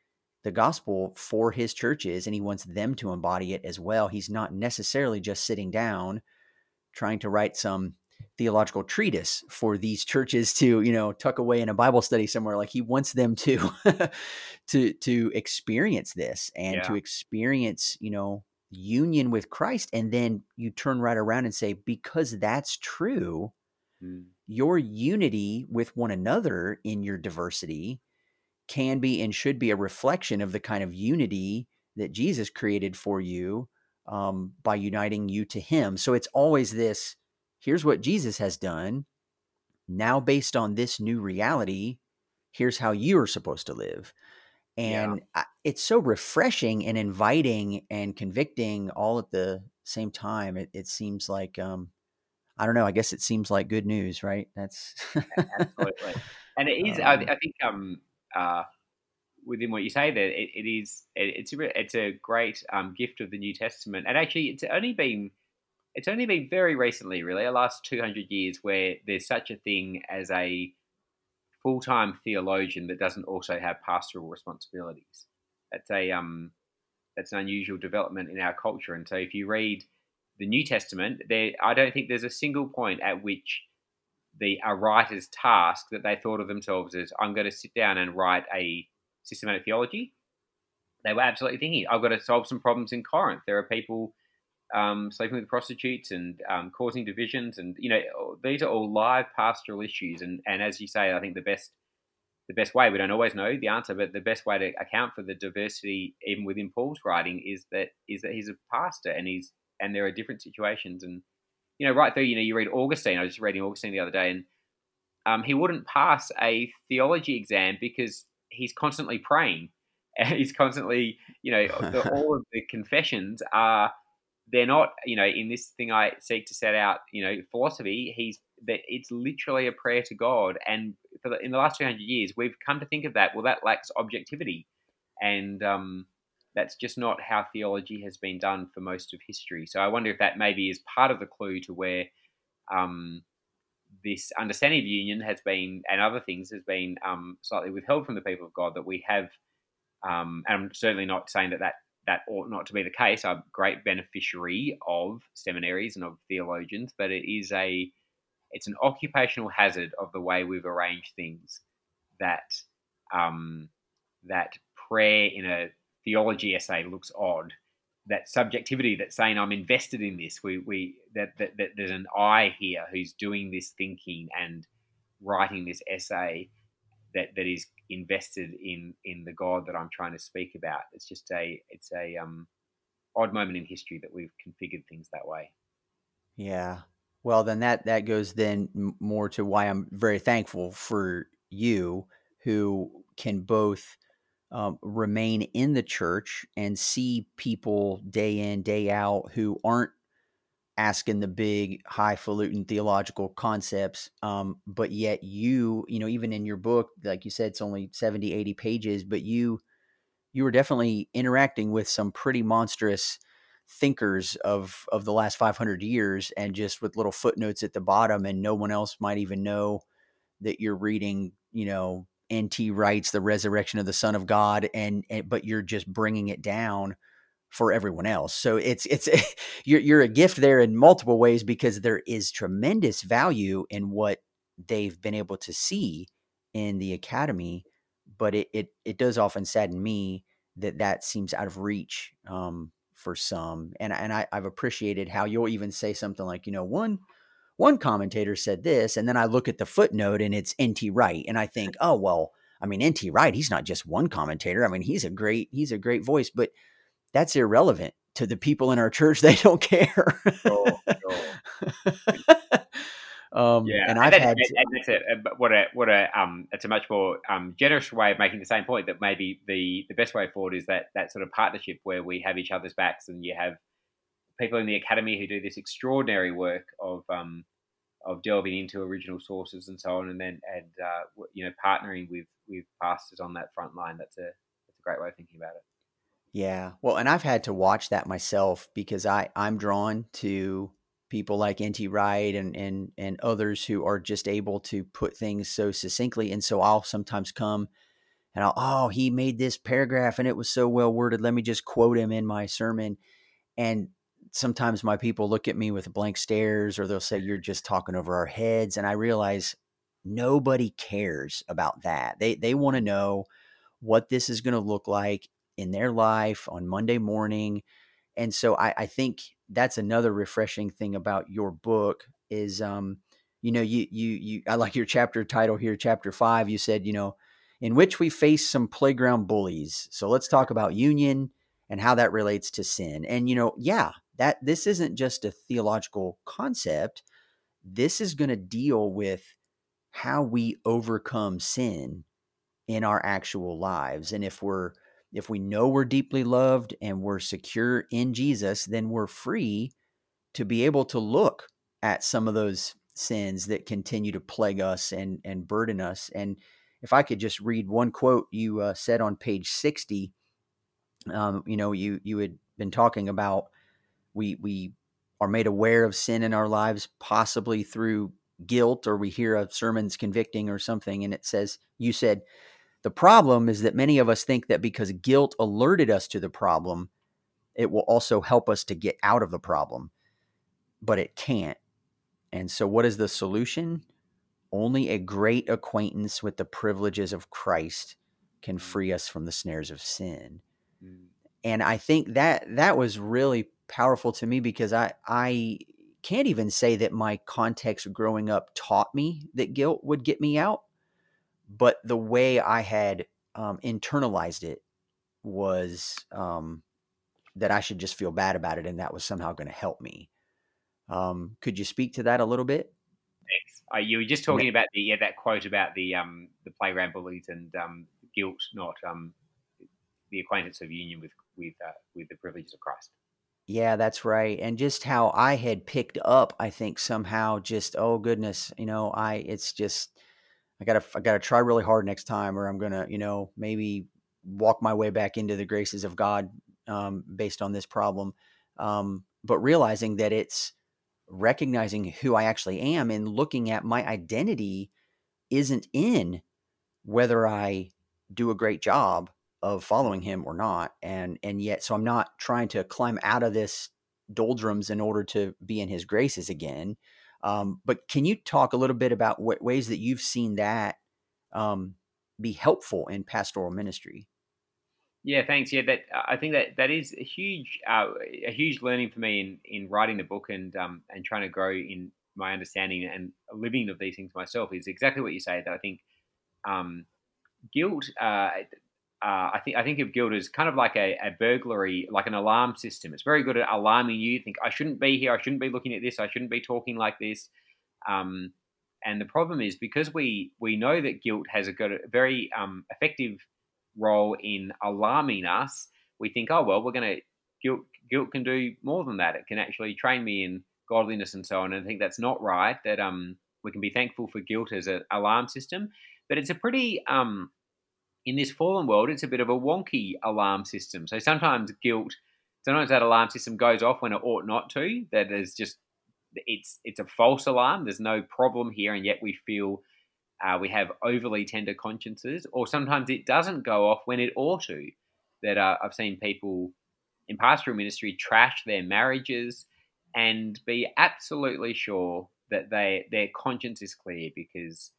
the gospel for his churches and he wants them to embody it as well. He's not necessarily just sitting down trying to write some theological treatise for these churches to, you know, tuck away in a Bible study somewhere like he wants them to to to experience this and yeah. to experience, you know, union with Christ and then you turn right around and say because that's true, mm. your unity with one another in your diversity can be and should be a reflection of the kind of unity that Jesus created for you um, by uniting you to Him. So it's always this here's what Jesus has done. Now, based on this new reality, here's how you are supposed to live. And yeah. it's so refreshing and inviting and convicting all at the same time. It, it seems like um, I don't know. I guess it seems like good news, right? That's absolutely, and it is. Um, I, I, think um, uh, within what you say, that it, it is. It, it's a it's a great um, gift of the New Testament, and actually, it's only been it's only been very recently, really, the last two hundred years, where there's such a thing as a full time theologian that doesn't also have pastoral responsibilities. That's a um, that's an unusual development in our culture, and so if you read the New Testament, there I don't think there's a single point at which the a writer's task that they thought of themselves as I'm going to sit down and write a systematic theology. They were absolutely thinking, I've got to solve some problems in Corinth. There are people um, sleeping with prostitutes and um, causing divisions, and you know these are all live pastoral issues. And and as you say, I think the best the best way we don't always know the answer, but the best way to account for the diversity even within Paul's writing is that is that he's a pastor and he's and there are different situations. And you know, right there, you know, you read Augustine. I was just reading Augustine the other day, and um, he wouldn't pass a theology exam because he's constantly praying. and he's constantly, you know, the, all of the confessions are they're not, you know, in this thing I seek to set out, you know, philosophy. He's that it's literally a prayer to God, and the, in the last two hundred years, we've come to think of that. Well, that lacks objectivity, and um, that's just not how theology has been done for most of history. So I wonder if that maybe is part of the clue to where um, this understanding of union has been, and other things, has been um, slightly withheld from the people of God. That we have, um, and I'm certainly not saying that that that ought not to be the case. I'm a great beneficiary of seminaries and of theologians, but it is a it's an occupational hazard of the way we've arranged things that um, that prayer in a theology essay looks odd. That subjectivity, that saying I'm invested in this, we, we that, that, that there's an I here who's doing this thinking and writing this essay that, that is invested in in the God that I'm trying to speak about. It's just a it's a um, odd moment in history that we've configured things that way. Yeah. Well, then that that goes then more to why I'm very thankful for you, who can both um, remain in the church and see people day in day out who aren't asking the big highfalutin theological concepts um, but yet you you know even in your book like you said it's only 70 80 pages but you you were definitely interacting with some pretty monstrous thinkers of of the last 500 years and just with little footnotes at the bottom and no one else might even know that you're reading you know N.T. Wright's The Resurrection of the Son of God, and, and but you're just bringing it down for everyone else. So it's it's you're you're a gift there in multiple ways because there is tremendous value in what they've been able to see in the academy, but it it it does often sadden me that that seems out of reach um, for some. And and I, I've appreciated how you'll even say something like you know one one commentator said this, and then I look at the footnote and it's NT Wright, and I think, oh well, I mean NT Wright, he's not just one commentator. I mean he's a great he's a great voice, but that's irrelevant to the people in our church. They don't care. oh, um, yeah, and I've and had and that's a, what a what a um it's a much more um, generous way of making the same point that maybe the the best way forward is that that sort of partnership where we have each other's backs and you have people in the academy who do this extraordinary work of um, of delving into original sources and so on, and then and uh, you know partnering with with pastors on that front line. That's a that's a great way of thinking about it. Yeah, well, and I've had to watch that myself because I I'm drawn to people like NT Wright and and and others who are just able to put things so succinctly, and so I'll sometimes come and I'll oh he made this paragraph and it was so well worded. Let me just quote him in my sermon, and sometimes my people look at me with blank stares or they'll say you're just talking over our heads and i realize nobody cares about that they they want to know what this is going to look like in their life on monday morning and so I, I think that's another refreshing thing about your book is um you know you you you i like your chapter title here chapter five you said you know in which we face some playground bullies so let's talk about union and how that relates to sin and you know yeah that this isn't just a theological concept. This is going to deal with how we overcome sin in our actual lives. And if we're if we know we're deeply loved and we're secure in Jesus, then we're free to be able to look at some of those sins that continue to plague us and and burden us. And if I could just read one quote you uh, said on page sixty, um, you know, you you had been talking about we we are made aware of sin in our lives, possibly through guilt, or we hear a sermon's convicting or something, and it says you said the problem is that many of us think that because guilt alerted us to the problem, it will also help us to get out of the problem, but it can't. And so, what is the solution? Only a great acquaintance with the privileges of Christ can mm. free us from the snares of sin. Mm. And I think that that was really powerful to me because I I can't even say that my context growing up taught me that guilt would get me out but the way I had um, internalized it was um, that I should just feel bad about it, and that was somehow going to help me. Um, could you speak to that a little bit? Thanks. Uh, you were just talking about the yeah that quote about the um, the playground bullies and um, guilt, not um, the acquaintance of union with with uh, with the privileges of Christ. Yeah, that's right. And just how I had picked up, I think somehow just oh goodness, you know, I it's just I gotta I gotta try really hard next time, or I'm gonna you know maybe walk my way back into the graces of God um, based on this problem. Um, but realizing that it's recognizing who I actually am and looking at my identity isn't in whether I do a great job of following him or not and and yet so I'm not trying to climb out of this doldrums in order to be in his graces again um, but can you talk a little bit about what ways that you've seen that um, be helpful in pastoral ministry? Yeah, thanks. Yeah, that I think that that is a huge uh, a huge learning for me in in writing the book and um, and trying to grow in my understanding and living of these things myself is exactly what you say. That I think um, guilt uh, uh, I think I think of guilt as kind of like a, a, burglary, like an alarm system. It's very good at alarming you. Think I shouldn't be here. I shouldn't be looking at this. I shouldn't be talking like this. Um, and the problem is because we we know that guilt has a, got a very um, effective role in alarming us. We think, oh well, we're going to guilt. Guilt can do more than that. It can actually train me in godliness and so on. And I think that's not right. That um, we can be thankful for guilt as an alarm system, but it's a pretty um, in this fallen world, it's a bit of a wonky alarm system. So sometimes guilt, sometimes that alarm system goes off when it ought not to. That is just it's it's a false alarm. There's no problem here, and yet we feel uh, we have overly tender consciences. Or sometimes it doesn't go off when it ought to. That uh, I've seen people in pastoral ministry trash their marriages and be absolutely sure that they their conscience is clear because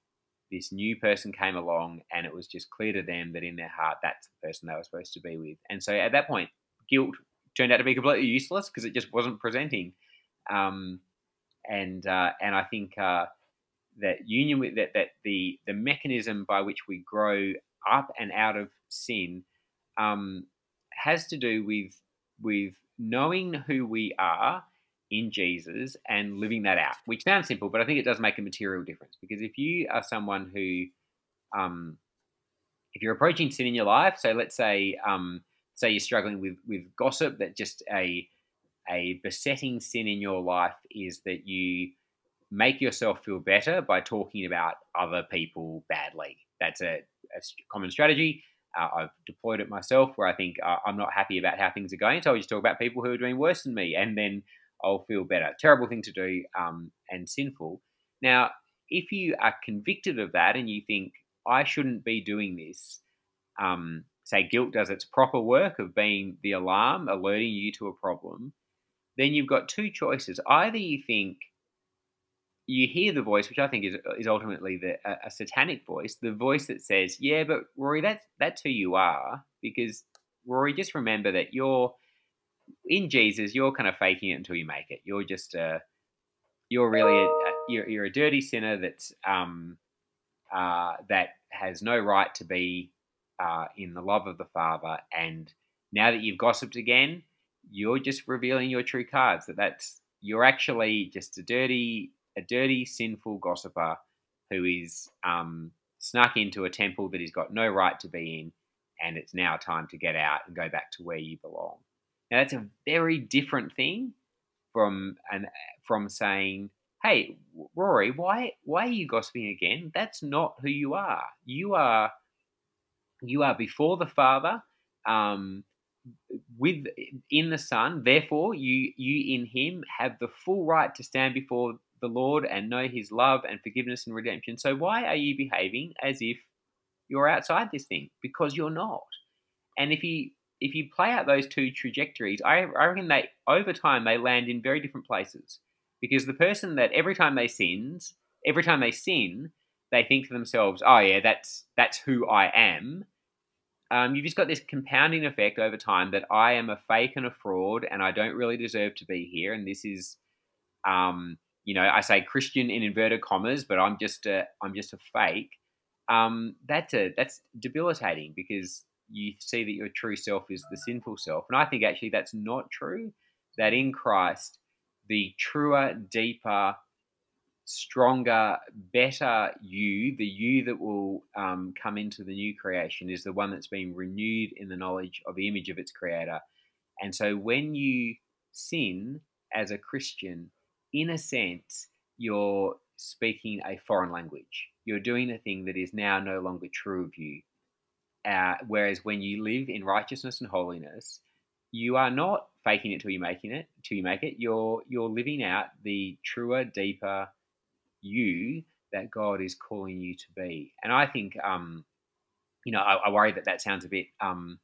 this new person came along and it was just clear to them that in their heart that's the person they were supposed to be with. And so at that point, guilt turned out to be completely useless because it just wasn't presenting. Um, and uh, and I think uh, that union with that that the the mechanism by which we grow up and out of sin um, has to do with with knowing who we are in Jesus and living that out, which sounds simple, but I think it does make a material difference because if you are someone who, um, if you're approaching sin in your life, so let's say, um, say you're struggling with with gossip, that just a a besetting sin in your life is that you make yourself feel better by talking about other people badly. That's a, a common strategy. Uh, I've deployed it myself where I think uh, I'm not happy about how things are going, so I just talk about people who are doing worse than me, and then I'll feel better. Terrible thing to do um, and sinful. Now, if you are convicted of that and you think, I shouldn't be doing this, um, say guilt does its proper work of being the alarm, alerting you to a problem, then you've got two choices. Either you think, you hear the voice, which I think is, is ultimately the, a, a satanic voice, the voice that says, Yeah, but Rory, that's, that's who you are. Because, Rory, just remember that you're in Jesus, you're kind of faking it until you make it. You're just a, you're really a, you're, you're a dirty sinner that's um, uh, that has no right to be uh, in the love of the Father. And now that you've gossiped again, you're just revealing your true cards. That that's you're actually just a dirty, a dirty, sinful gossiper who is um, snuck into a temple that he's got no right to be in, and it's now time to get out and go back to where you belong. Now that's a very different thing from an from saying, "Hey, Rory, why why are you gossiping again? That's not who you are. You are you are before the Father, um, with in the Son. Therefore, you you in Him have the full right to stand before the Lord and know His love and forgiveness and redemption. So why are you behaving as if you're outside this thing? Because you're not. And if you if you play out those two trajectories, I, I reckon they over time they land in very different places. Because the person that every time they sins, every time they sin, they think to themselves, "Oh yeah, that's that's who I am." Um, you've just got this compounding effect over time that I am a fake and a fraud, and I don't really deserve to be here. And this is, um, you know, I say Christian in inverted commas, but I'm just a I'm just a fake. Um, that's a that's debilitating because you see that your true self is the sinful self. And I think actually that's not true. That in Christ, the truer, deeper, stronger, better you, the you that will um, come into the new creation, is the one that's been renewed in the knowledge of the image of its creator. And so when you sin as a Christian, in a sense, you're speaking a foreign language. You're doing a thing that is now no longer true of you. Uh, whereas when you live in righteousness and holiness, you are not faking it till you making it till you make it. You're you're living out the truer, deeper you that God is calling you to be. And I think, um, you know, I, I, worry that that sounds a bit, um,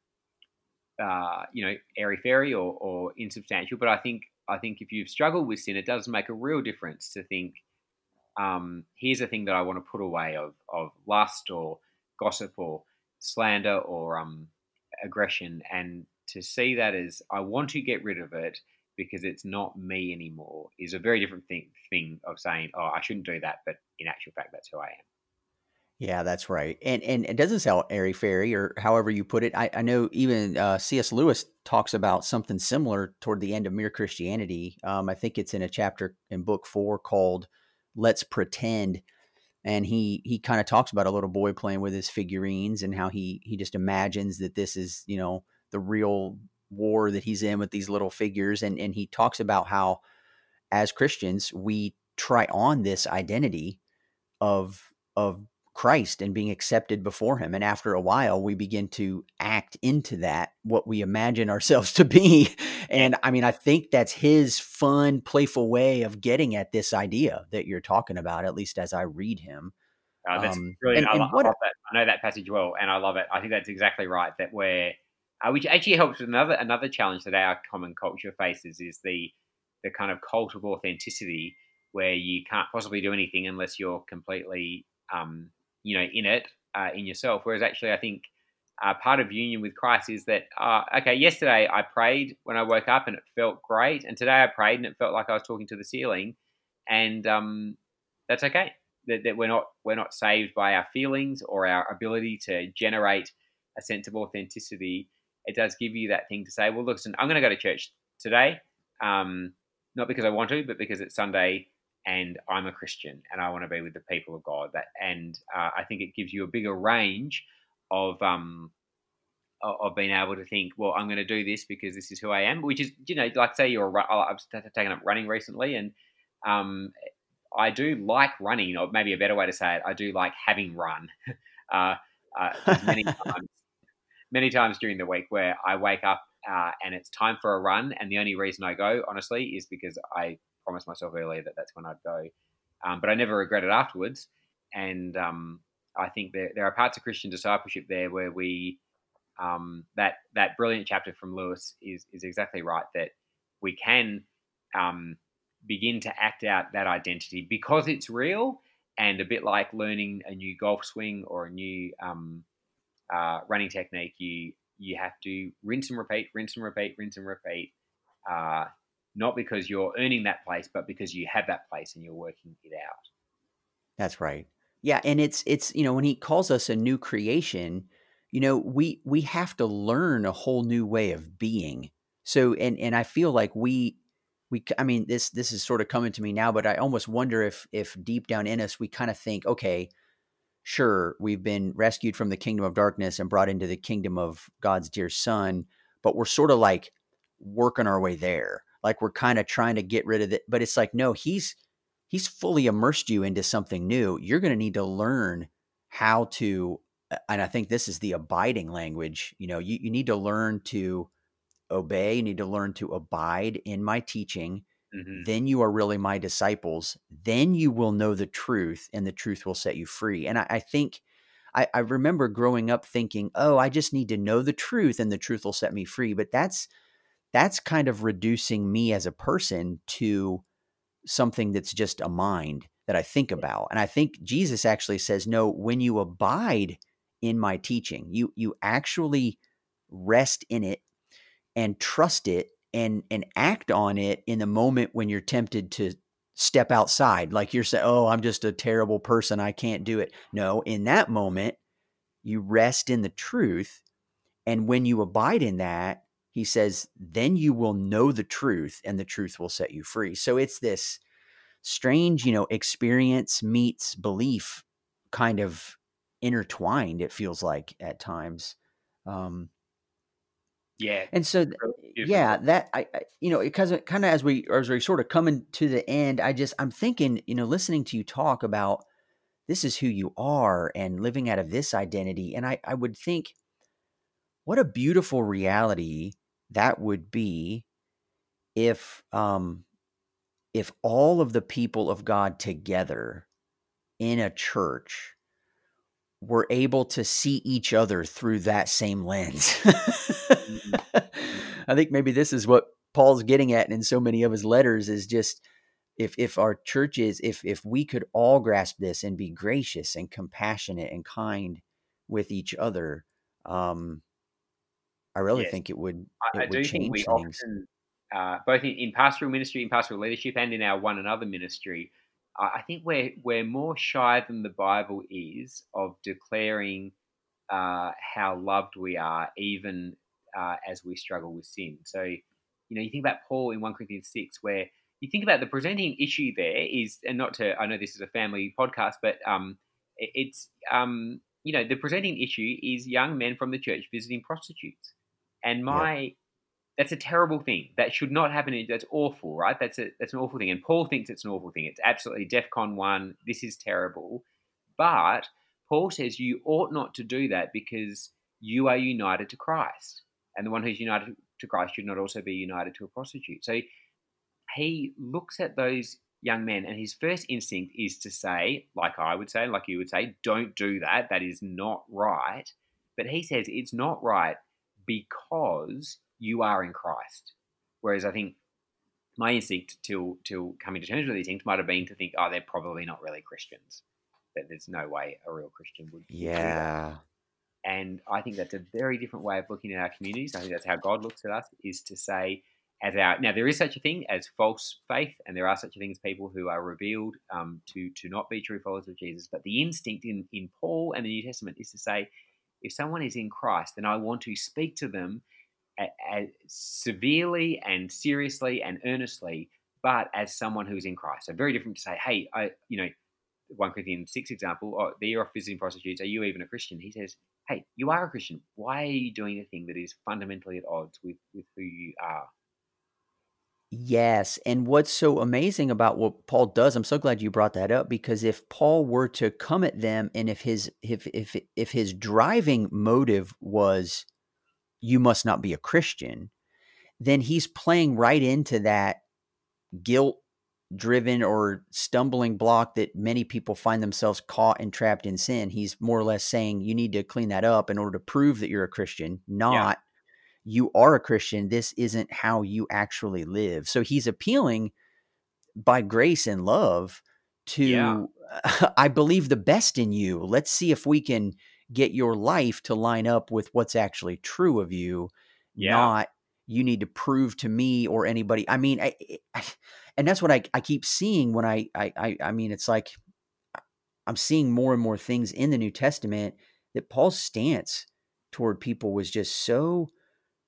uh, you know, airy fairy or, or insubstantial. But I think I think if you've struggled with sin, it does make a real difference to think. Um, here's a thing that I want to put away of of lust or gossip or slander or um, aggression, and to see that as I want to get rid of it because it's not me anymore is a very different thing thing of saying, oh, I shouldn't do that, but in actual fact, that's who I am. Yeah, that's right. And and it doesn't sound airy fairy or however you put it. I, I know even uh, C.S. Lewis talks about something similar toward the end of Mere Christianity. Um, I think it's in a chapter in book four called "Let's Pretend," and he he kind of talks about a little boy playing with his figurines and how he he just imagines that this is you know the real war that he's in with these little figures, and and he talks about how as Christians we try on this identity of of Christ and being accepted before him. And after a while, we begin to act into that, what we imagine ourselves to be. And I mean, I think that's his fun, playful way of getting at this idea that you're talking about, at least as I read him. Uh, that's um, brilliant. And, I, and I, love that. I know that passage well, and I love it. I think that's exactly right. That we're, uh, which actually helps with another another challenge that our common culture faces is the the kind of cult of authenticity, where you can't possibly do anything unless you're completely um, you know in it uh, in yourself. Whereas actually, I think uh, part of union with Christ is that uh, okay, yesterday I prayed when I woke up and it felt great, and today I prayed and it felt like I was talking to the ceiling, and um, that's okay. That, that we're not we're not saved by our feelings or our ability to generate a sense of authenticity. It does give you that thing to say, well, listen, I'm going to go to church today, um, not because I want to, but because it's Sunday and I'm a Christian and I want to be with the people of God. That and uh, I think it gives you a bigger range of um of being able to think, well, I'm going to do this because this is who I am. Which is, you know, like say you're a, I've taken up running recently, and um, I do like running, or maybe a better way to say it, I do like having run. uh, uh, many times, many times during the week where I wake up uh, and it's time for a run, and the only reason I go, honestly, is because I promised myself earlier that that's when I'd go. Um, but I never regret it afterwards. And um, I think there, there are parts of Christian discipleship there where we, um, that, that brilliant chapter from Lewis is, is exactly right that we can um, begin to act out that identity because it's real and a bit like learning a new golf swing or a new um, uh, running technique, you, you have to rinse and repeat, rinse and repeat, rinse and repeat. Uh, not because you're earning that place, but because you have that place and you're working it out. That's right. Yeah, and it's it's you know when he calls us a new creation, you know we we have to learn a whole new way of being. So and and I feel like we we I mean this this is sort of coming to me now, but I almost wonder if if deep down in us we kind of think, okay, sure, we've been rescued from the kingdom of darkness and brought into the kingdom of God's dear son, but we're sort of like working our way there. Like we're kind of trying to get rid of it, but it's like no, he's he's fully immersed you into something new. You're going to need to learn how to and I think this is the abiding language. You know, you, you need to learn to obey, you need to learn to abide in my teaching. Mm-hmm. Then you are really my disciples. Then you will know the truth, and the truth will set you free. And I, I think I, I remember growing up thinking, oh, I just need to know the truth, and the truth will set me free. But that's that's kind of reducing me as a person to something that's just a mind that I think about. And I think Jesus actually says, no, when you abide in my teaching, you you actually rest in it and trust it and and act on it in the moment when you're tempted to step outside like you're saying oh i'm just a terrible person i can't do it no in that moment you rest in the truth and when you abide in that he says then you will know the truth and the truth will set you free so it's this strange you know experience meets belief kind of intertwined it feels like at times um yeah. And so, yeah, that I, I you know, because kind of as we as we sort of coming to the end, I just I'm thinking, you know, listening to you talk about this is who you are and living out of this identity, and I I would think, what a beautiful reality that would be if um if all of the people of God together in a church were able to see each other through that same lens. mm-hmm. I think maybe this is what Paul's getting at in so many of his letters is just if if our churches if if we could all grasp this and be gracious and compassionate and kind with each other um I really yes. think it would it I, would do change think we things. Often, uh, both in, in pastoral ministry, in pastoral leadership, and in our one another ministry, I think we're we're more shy than the Bible is of declaring uh, how loved we are, even uh, as we struggle with sin. So, you know, you think about Paul in one Corinthians six, where you think about the presenting issue there is, and not to, I know this is a family podcast, but um, it, it's um, you know, the presenting issue is young men from the church visiting prostitutes, and my that's a terrible thing. That should not happen. That's awful, right? That's a that's an awful thing. And Paul thinks it's an awful thing. It's absolutely DEFCON one. This is terrible. But Paul says you ought not to do that because you are united to Christ, and the one who's united to Christ should not also be united to a prostitute. So he looks at those young men, and his first instinct is to say, like I would say, like you would say, don't do that. That is not right. But he says it's not right because you are in Christ. Whereas I think my instinct till till coming to terms with these things might have been to think, oh, they're probably not really Christians. That there's no way a real Christian would. Yeah. And I think that's a very different way of looking at our communities. I think that's how God looks at us: is to say, as our now there is such a thing as false faith, and there are such a thing as people who are revealed um, to to not be true followers of Jesus. But the instinct in in Paul and the New Testament is to say, if someone is in Christ, then I want to speak to them as severely and seriously and earnestly, but as someone who's in Christ. So very different to say, hey, I, you know, 1 Corinthians 6 example, oh, you're off visiting prostitutes. Are you even a Christian? He says, hey, you are a Christian. Why are you doing a thing that is fundamentally at odds with, with who you are? Yes. And what's so amazing about what Paul does, I'm so glad you brought that up because if Paul were to come at them and if his if if if his driving motive was you must not be a Christian, then he's playing right into that guilt driven or stumbling block that many people find themselves caught and trapped in sin. He's more or less saying you need to clean that up in order to prove that you're a Christian, not yeah. You are a Christian. This isn't how you actually live. So he's appealing by grace and love to yeah. I believe the best in you. Let's see if we can get your life to line up with what's actually true of you, yeah. not you need to prove to me or anybody. I mean, I, I, and that's what I, I keep seeing when I, I, I mean, it's like I'm seeing more and more things in the New Testament that Paul's stance toward people was just so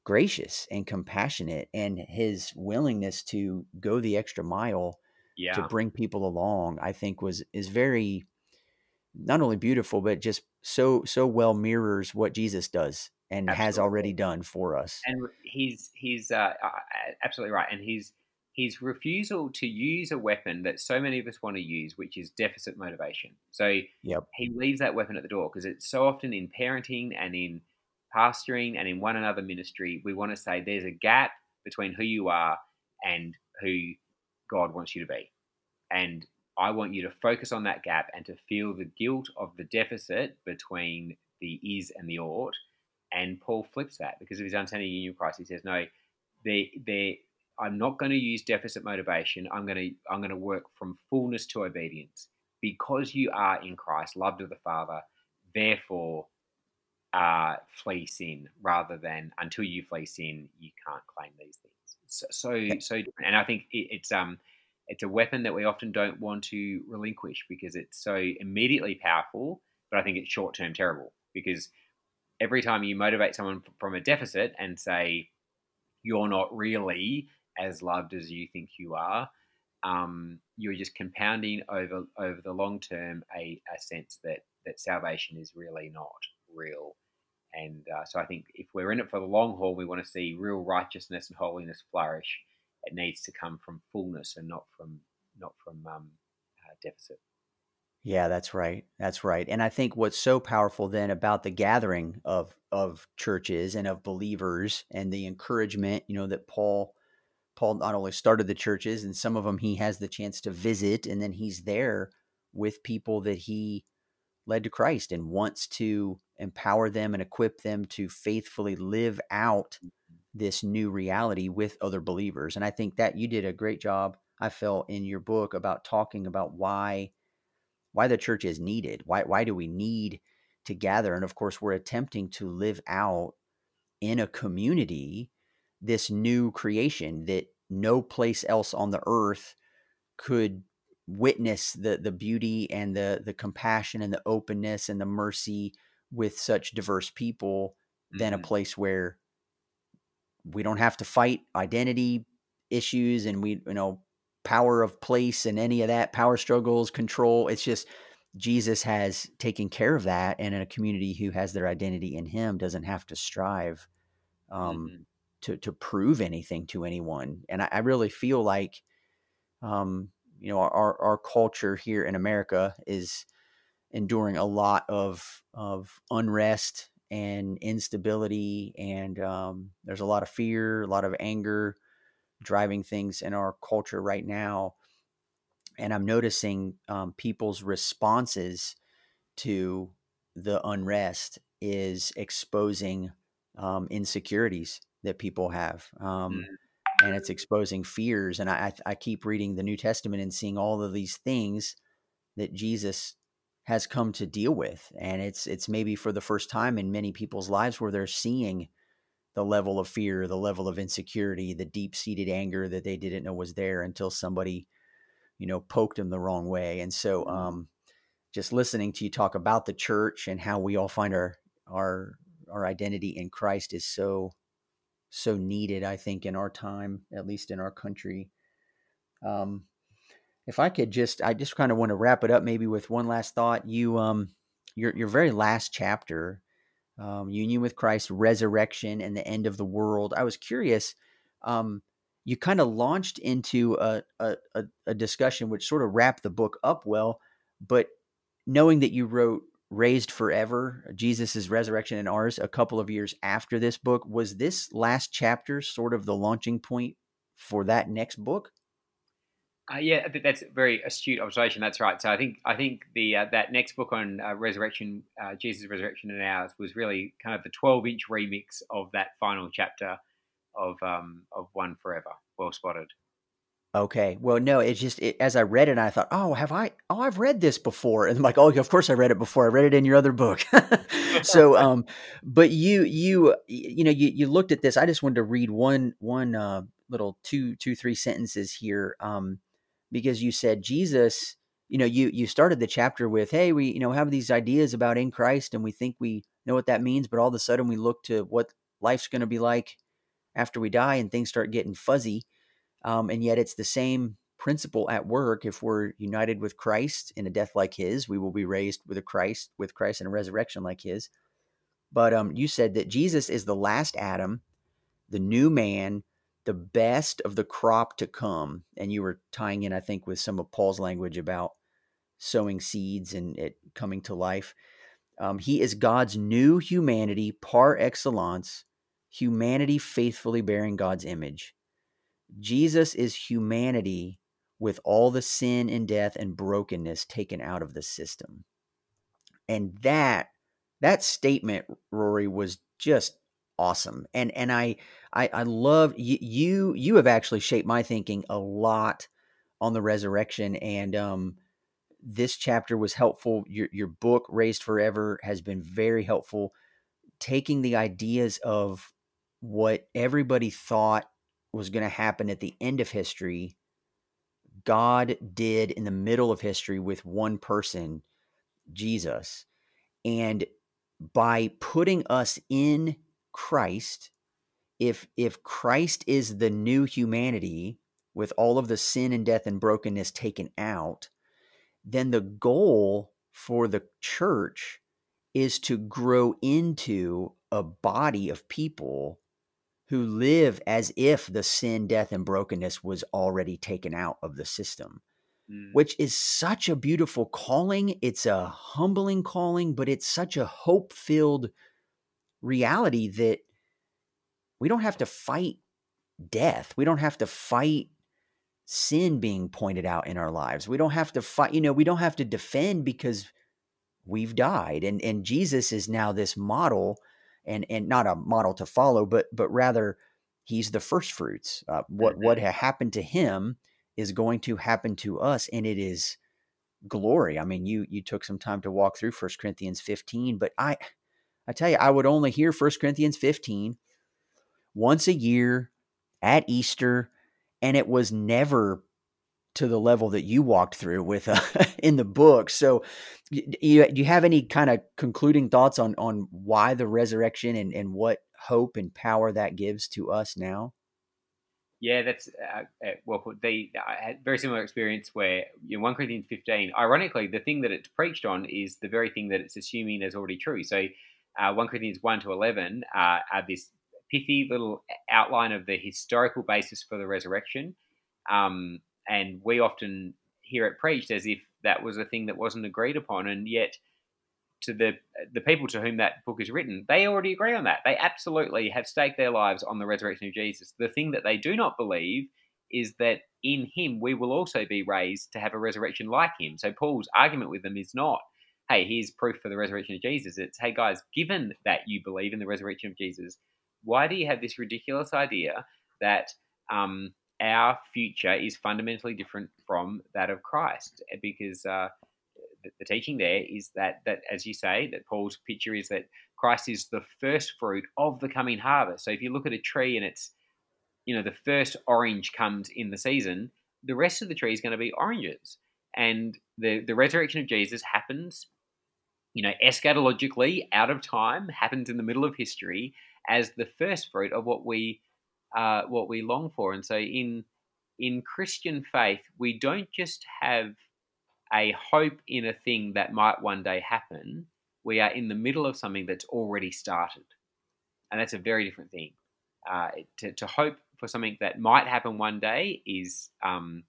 gracious and compassionate and his willingness to go the extra mile yeah. to bring people along i think was is very not only beautiful, but just so so well mirrors what Jesus does and absolutely. has already done for us. And he's he's uh, absolutely right, and his his refusal to use a weapon that so many of us want to use, which is deficit motivation. So yep. he leaves that weapon at the door because it's so often in parenting and in pastoring and in one another ministry, we want to say there's a gap between who you are and who God wants you to be. And I want you to focus on that gap and to feel the guilt of the deficit between the is and the ought. And Paul flips that because of his understanding of union Christ. He says, no, they, they, I'm not going to use deficit motivation. I'm going to, I'm going to work from fullness to obedience. Because you are in Christ, loved of the Father, therefore uh, flee sin rather than until you fleece in, you can't claim these things. So, so, so different. And I think it, it's, um, it's a weapon that we often don't want to relinquish because it's so immediately powerful, but I think it's short term terrible because every time you motivate someone from a deficit and say, you're not really as loved as you think you are, um, you're just compounding over over the long term a, a sense that that salvation is really not real. And uh, so I think if we're in it for the long haul, we want to see real righteousness and holiness flourish it needs to come from fullness and not from not from um, uh, deficit. Yeah, that's right. That's right. And I think what's so powerful then about the gathering of of churches and of believers and the encouragement, you know, that Paul Paul not only started the churches and some of them he has the chance to visit and then he's there with people that he led to Christ and wants to empower them and equip them to faithfully live out mm-hmm. this new reality with other believers. And I think that you did a great job, I felt, in your book about talking about why why the church is needed. Why why do we need to gather? And of course, we're attempting to live out in a community this new creation that no place else on the earth could witness the the beauty and the the compassion and the openness and the mercy with such diverse people than mm-hmm. a place where we don't have to fight identity issues and we you know power of place and any of that power struggles control it's just jesus has taken care of that and in a community who has their identity in him doesn't have to strive um, mm-hmm. to to prove anything to anyone and i, I really feel like um, you know our our culture here in america is enduring a lot of of unrest and instability, and um, there's a lot of fear, a lot of anger driving things in our culture right now. And I'm noticing um, people's responses to the unrest is exposing um, insecurities that people have. Um, mm. And it's exposing fears. And I, I keep reading the New Testament and seeing all of these things that Jesus has come to deal with and it's it's maybe for the first time in many people's lives where they're seeing the level of fear the level of insecurity the deep-seated anger that they didn't know was there until somebody you know poked them the wrong way and so mm-hmm. um just listening to you talk about the church and how we all find our our our identity in Christ is so so needed I think in our time at least in our country um if I could just, I just kind of want to wrap it up maybe with one last thought. You, um, your your very last chapter, um, union with Christ, resurrection, and the end of the world. I was curious. Um, you kind of launched into a, a, a discussion which sort of wrapped the book up well, but knowing that you wrote raised forever jesus' resurrection and ours a couple of years after this book was this last chapter sort of the launching point for that next book uh, yeah, that's a very astute observation. That's right. So I think I think the uh, that next book on uh, resurrection, uh, Jesus' resurrection and ours, was really kind of the twelve inch remix of that final chapter of um, of One Forever. Well spotted. Okay. Well, no, it's just it, as I read it, I thought, oh, have I? Oh, I've read this before, and I'm like, oh, of course I read it before. I read it in your other book. so, um, but you, you, you know, you you looked at this. I just wanted to read one one uh, little two two three sentences here. Um, because you said Jesus, you know, you you started the chapter with, hey, we you know have these ideas about in Christ and we think we know what that means, but all of a sudden we look to what life's going to be like after we die and things start getting fuzzy. Um, and yet it's the same principle at work. If we're united with Christ in a death like his, we will be raised with a Christ, with Christ in a resurrection like his. But um, you said that Jesus is the last Adam, the new man, the best of the crop to come. And you were tying in, I think, with some of Paul's language about sowing seeds and it coming to life. Um, he is God's new humanity par excellence, humanity faithfully bearing God's image. Jesus is humanity with all the sin and death and brokenness taken out of the system. And that that statement, Rory, was just awesome. And and I I, I love you, you have actually shaped my thinking a lot on the resurrection and um this chapter was helpful. Your your book Raised Forever has been very helpful taking the ideas of what everybody thought was going to happen at the end of history God did in the middle of history with one person, Jesus. And by putting us in Christ, if if Christ is the new humanity with all of the sin and death and brokenness taken out, then the goal for the church is to grow into a body of people who live as if the sin, death, and brokenness was already taken out of the system, mm. which is such a beautiful calling. It's a humbling calling, but it's such a hope filled reality that we don't have to fight death. We don't have to fight sin being pointed out in our lives. We don't have to fight, you know, we don't have to defend because we've died. And and Jesus is now this model and and not a model to follow, but but rather he's the first fruits. Uh, what what mm-hmm. happened to him is going to happen to us, and it is glory. I mean, you you took some time to walk through First Corinthians 15, but I I tell you, I would only hear First Corinthians 15 once a year at Easter, and it was never to the level that you walked through with uh, in the book. So, you, do you have any kind of concluding thoughts on on why the resurrection and and what hope and power that gives to us now? Yeah, that's uh, uh well put. I had very similar experience where in one Corinthians fifteen. Ironically, the thing that it's preached on is the very thing that it's assuming is already true. So, uh, one Corinthians one to eleven uh, are this pithy little outline of the historical basis for the resurrection. Um, and we often hear it preached as if that was a thing that wasn't agreed upon, and yet to the the people to whom that book is written, they already agree on that. They absolutely have staked their lives on the resurrection of Jesus. The thing that they do not believe is that in him we will also be raised to have a resurrection like him. So Paul's argument with them is not, hey, here's proof for the resurrection of Jesus. It's, hey guys, given that you believe in the resurrection of Jesus, why do you have this ridiculous idea that um, our future is fundamentally different from that of Christ eh, because uh, the, the, teaching there is that that as you say that Paul's picture is that Christ is the first fruit of the coming harvest. So if you look at a tree and it's you know the first orange comes in the season, the rest of the tree is going to be oranges. And the the resurrection of Jesus happens you know eschatologically out of time happens in the middle of history as the first fruit of what we uh, what we long for. And so in in Christian faith, we don't just have a hope in a thing that might one day happen. We are in the middle of something that's already started, and that's a very different thing. Uh, to, to hope for something that might happen one day is um,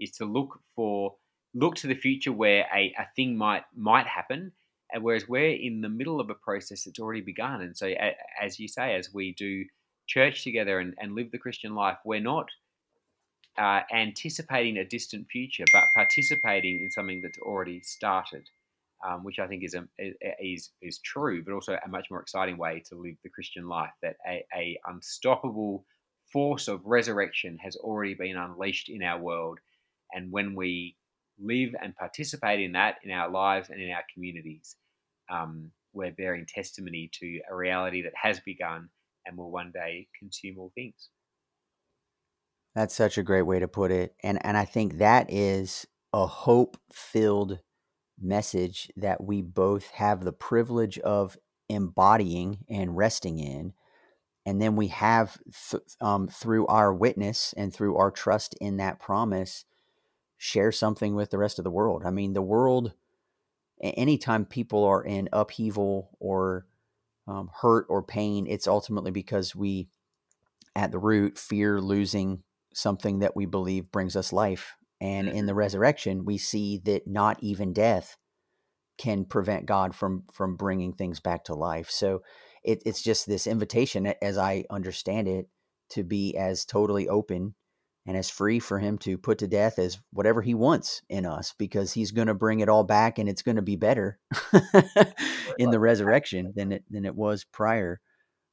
is to look for look to the future where a, a thing might might happen and whereas we're in the middle of a process that's already begun and so as you say as we do church together and, and live the Christian life, we're not uh, anticipating a distant future, but participating in something that's already started, um, which I think is, a, is is true, but also a much more exciting way to live the Christian life. That a, a unstoppable force of resurrection has already been unleashed in our world, and when we live and participate in that in our lives and in our communities, um, we're bearing testimony to a reality that has begun and will one day consume all things. That's such a great way to put it. And and I think that is a hope-filled message that we both have the privilege of embodying and resting in. And then we have th- um, through our witness and through our trust in that promise share something with the rest of the world. I mean, the world, anytime people are in upheaval or um, hurt or pain, it's ultimately because we, at the root, fear losing something that we believe brings us life. And in mm-hmm. the resurrection, we see that not even death can prevent God from from bringing things back to life. So it, it's just this invitation, as I understand it, to be as totally open and as free for Him to put to death as whatever He wants in us, because He's going to bring it all back, and it's going to be better in the resurrection than it than it was prior.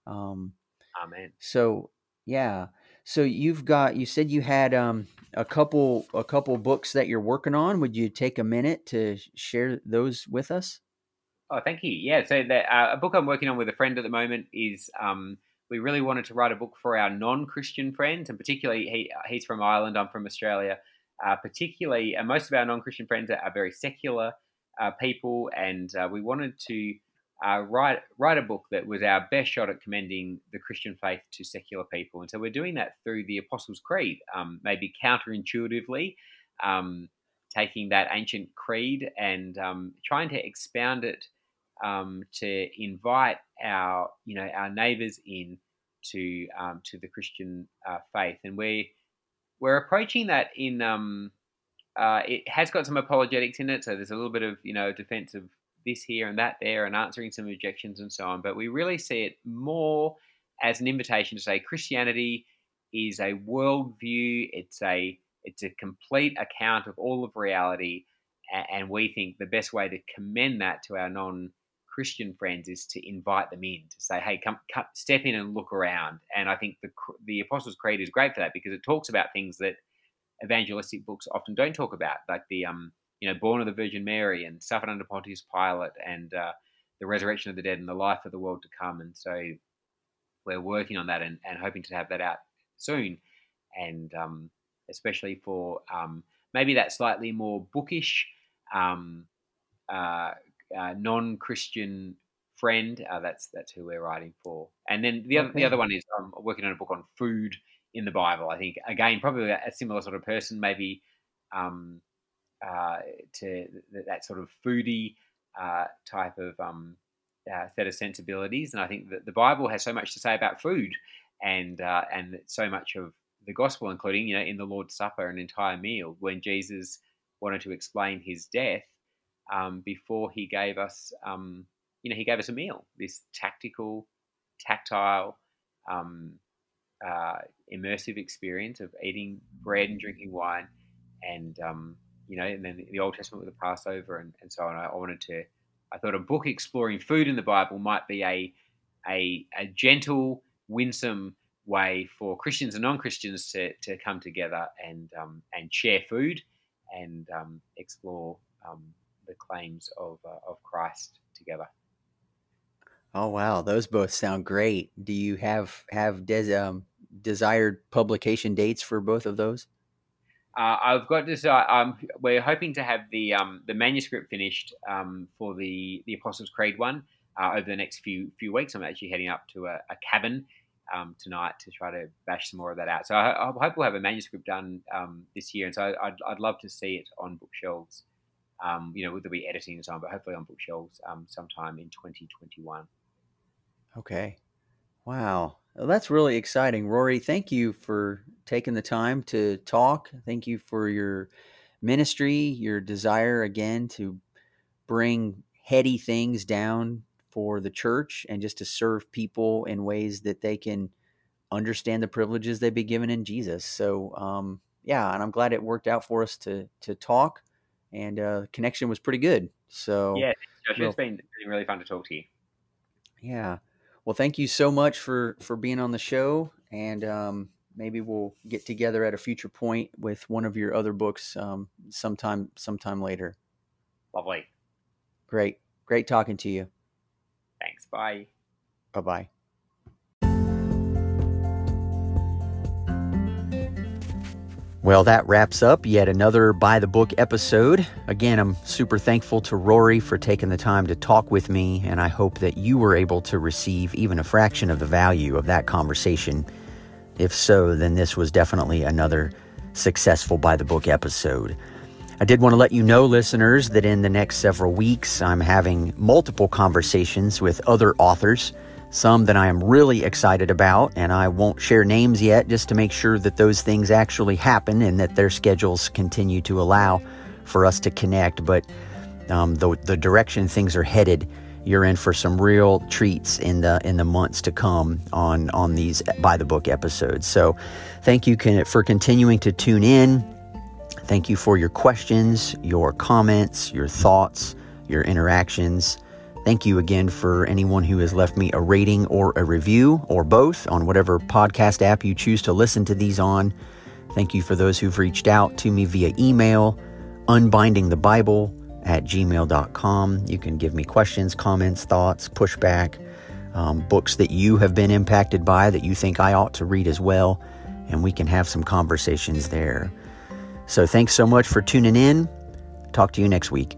Um, Amen. So yeah. So you've got you said you had um, a couple a couple books that you're working on. Would you take a minute to share those with us? Oh, thank you. Yeah, so the, uh, a book I'm working on with a friend at the moment is um, we really wanted to write a book for our non-Christian friends, and particularly he he's from Ireland, I'm from Australia. Uh, particularly, and most of our non-Christian friends are, are very secular uh, people, and uh, we wanted to uh, write write a book that was our best shot at commending the Christian faith to secular people. And so we're doing that through the Apostles' Creed, um, maybe counterintuitively, um, taking that ancient creed and um, trying to expound it um, to invite our you know our neighbours in to um, to the Christian uh, faith. And we we're approaching that in um, uh, it has got some apologetics in it, so there's a little bit of you know defense of this here and that there and answering some objections and so on. But we really see it more as an invitation to say Christianity is a worldview. It's a it's a complete account of all of reality, and we think the best way to commend that to our non Christian friends is to invite them in to say, "Hey, come, come, step in and look around." And I think the the Apostles' Creed is great for that because it talks about things that evangelistic books often don't talk about, like the um, you know, born of the Virgin Mary and suffered under Pontius Pilate and uh, the resurrection of the dead and the life of the world to come. And so we're working on that and, and hoping to have that out soon. And um, especially for um, maybe that slightly more bookish, um, uh, uh, non-Christian friend. Uh, that's that's who we're writing for. And then the other the other one is I'm um, working on a book on food in the Bible. I think again probably a similar sort of person, maybe um, uh, to that sort of foodie uh, type of um, uh, set of sensibilities. And I think that the Bible has so much to say about food, and uh, and so much of the gospel, including you know in the Lord's Supper, an entire meal when Jesus wanted to explain his death um, before he gave us, um, you know, he gave us a meal. This tactical, tactile. Um, uh, immersive experience of eating bread and drinking wine, and um, you know, and then the Old Testament with the Passover and, and so on. I, wanted to, I thought a book exploring food in the Bible might be a, a, a gentle, winsome way for Christians and non-Christians to, to come together and um, and share food and um, explore the claims of uh, of Christ together. Oh wow, those both sound great. Do you have have des- um, desired publication dates for both of those? Uh, I've got this. Uh, um, we're hoping to have the um, the manuscript finished um, for the the Apostles' Creed one uh, over the next few few weeks. I'm actually heading up to a, a cabin um, tonight to try to bash some more of that out. So I, I hope we'll have a manuscript done um, this year, and so I'd, I'd love to see it on bookshelves. Um, you know, there'll be editing and so on, but hopefully on bookshelves um, sometime in 2021. Okay. Wow. Well, that's really exciting. Rory, thank you for taking the time to talk. Thank you for your ministry, your desire again to bring heady things down for the church and just to serve people in ways that they can understand the privileges they've been given in Jesus. So, um, yeah, and I'm glad it worked out for us to to talk, and uh, connection was pretty good. So, yeah, Josh, it's been really fun to talk to you. Yeah. Well, thank you so much for for being on the show, and um, maybe we'll get together at a future point with one of your other books um, sometime sometime later. Lovely. Great. Great talking to you. Thanks. Bye. Bye bye. Well, that wraps up yet another By the Book episode. Again, I'm super thankful to Rory for taking the time to talk with me, and I hope that you were able to receive even a fraction of the value of that conversation. If so, then this was definitely another successful By the Book episode. I did want to let you know, listeners, that in the next several weeks, I'm having multiple conversations with other authors, some that I am really excited about, and I won't share names yet just to make sure that those things actually happen and that their schedules continue to allow for us to connect. But um, the, the direction things are headed, you're in for some real treats in the in the months to come on on these by the book episodes. So, thank you for continuing to tune in. Thank you for your questions, your comments, your thoughts, your interactions. Thank you again for anyone who has left me a rating or a review or both on whatever podcast app you choose to listen to these on. Thank you for those who've reached out to me via email, unbinding the Bible at gmail.com. You can give me questions, comments, thoughts, pushback, um, books that you have been impacted by that you think I ought to read as well, and we can have some conversations there. So thanks so much for tuning in. Talk to you next week.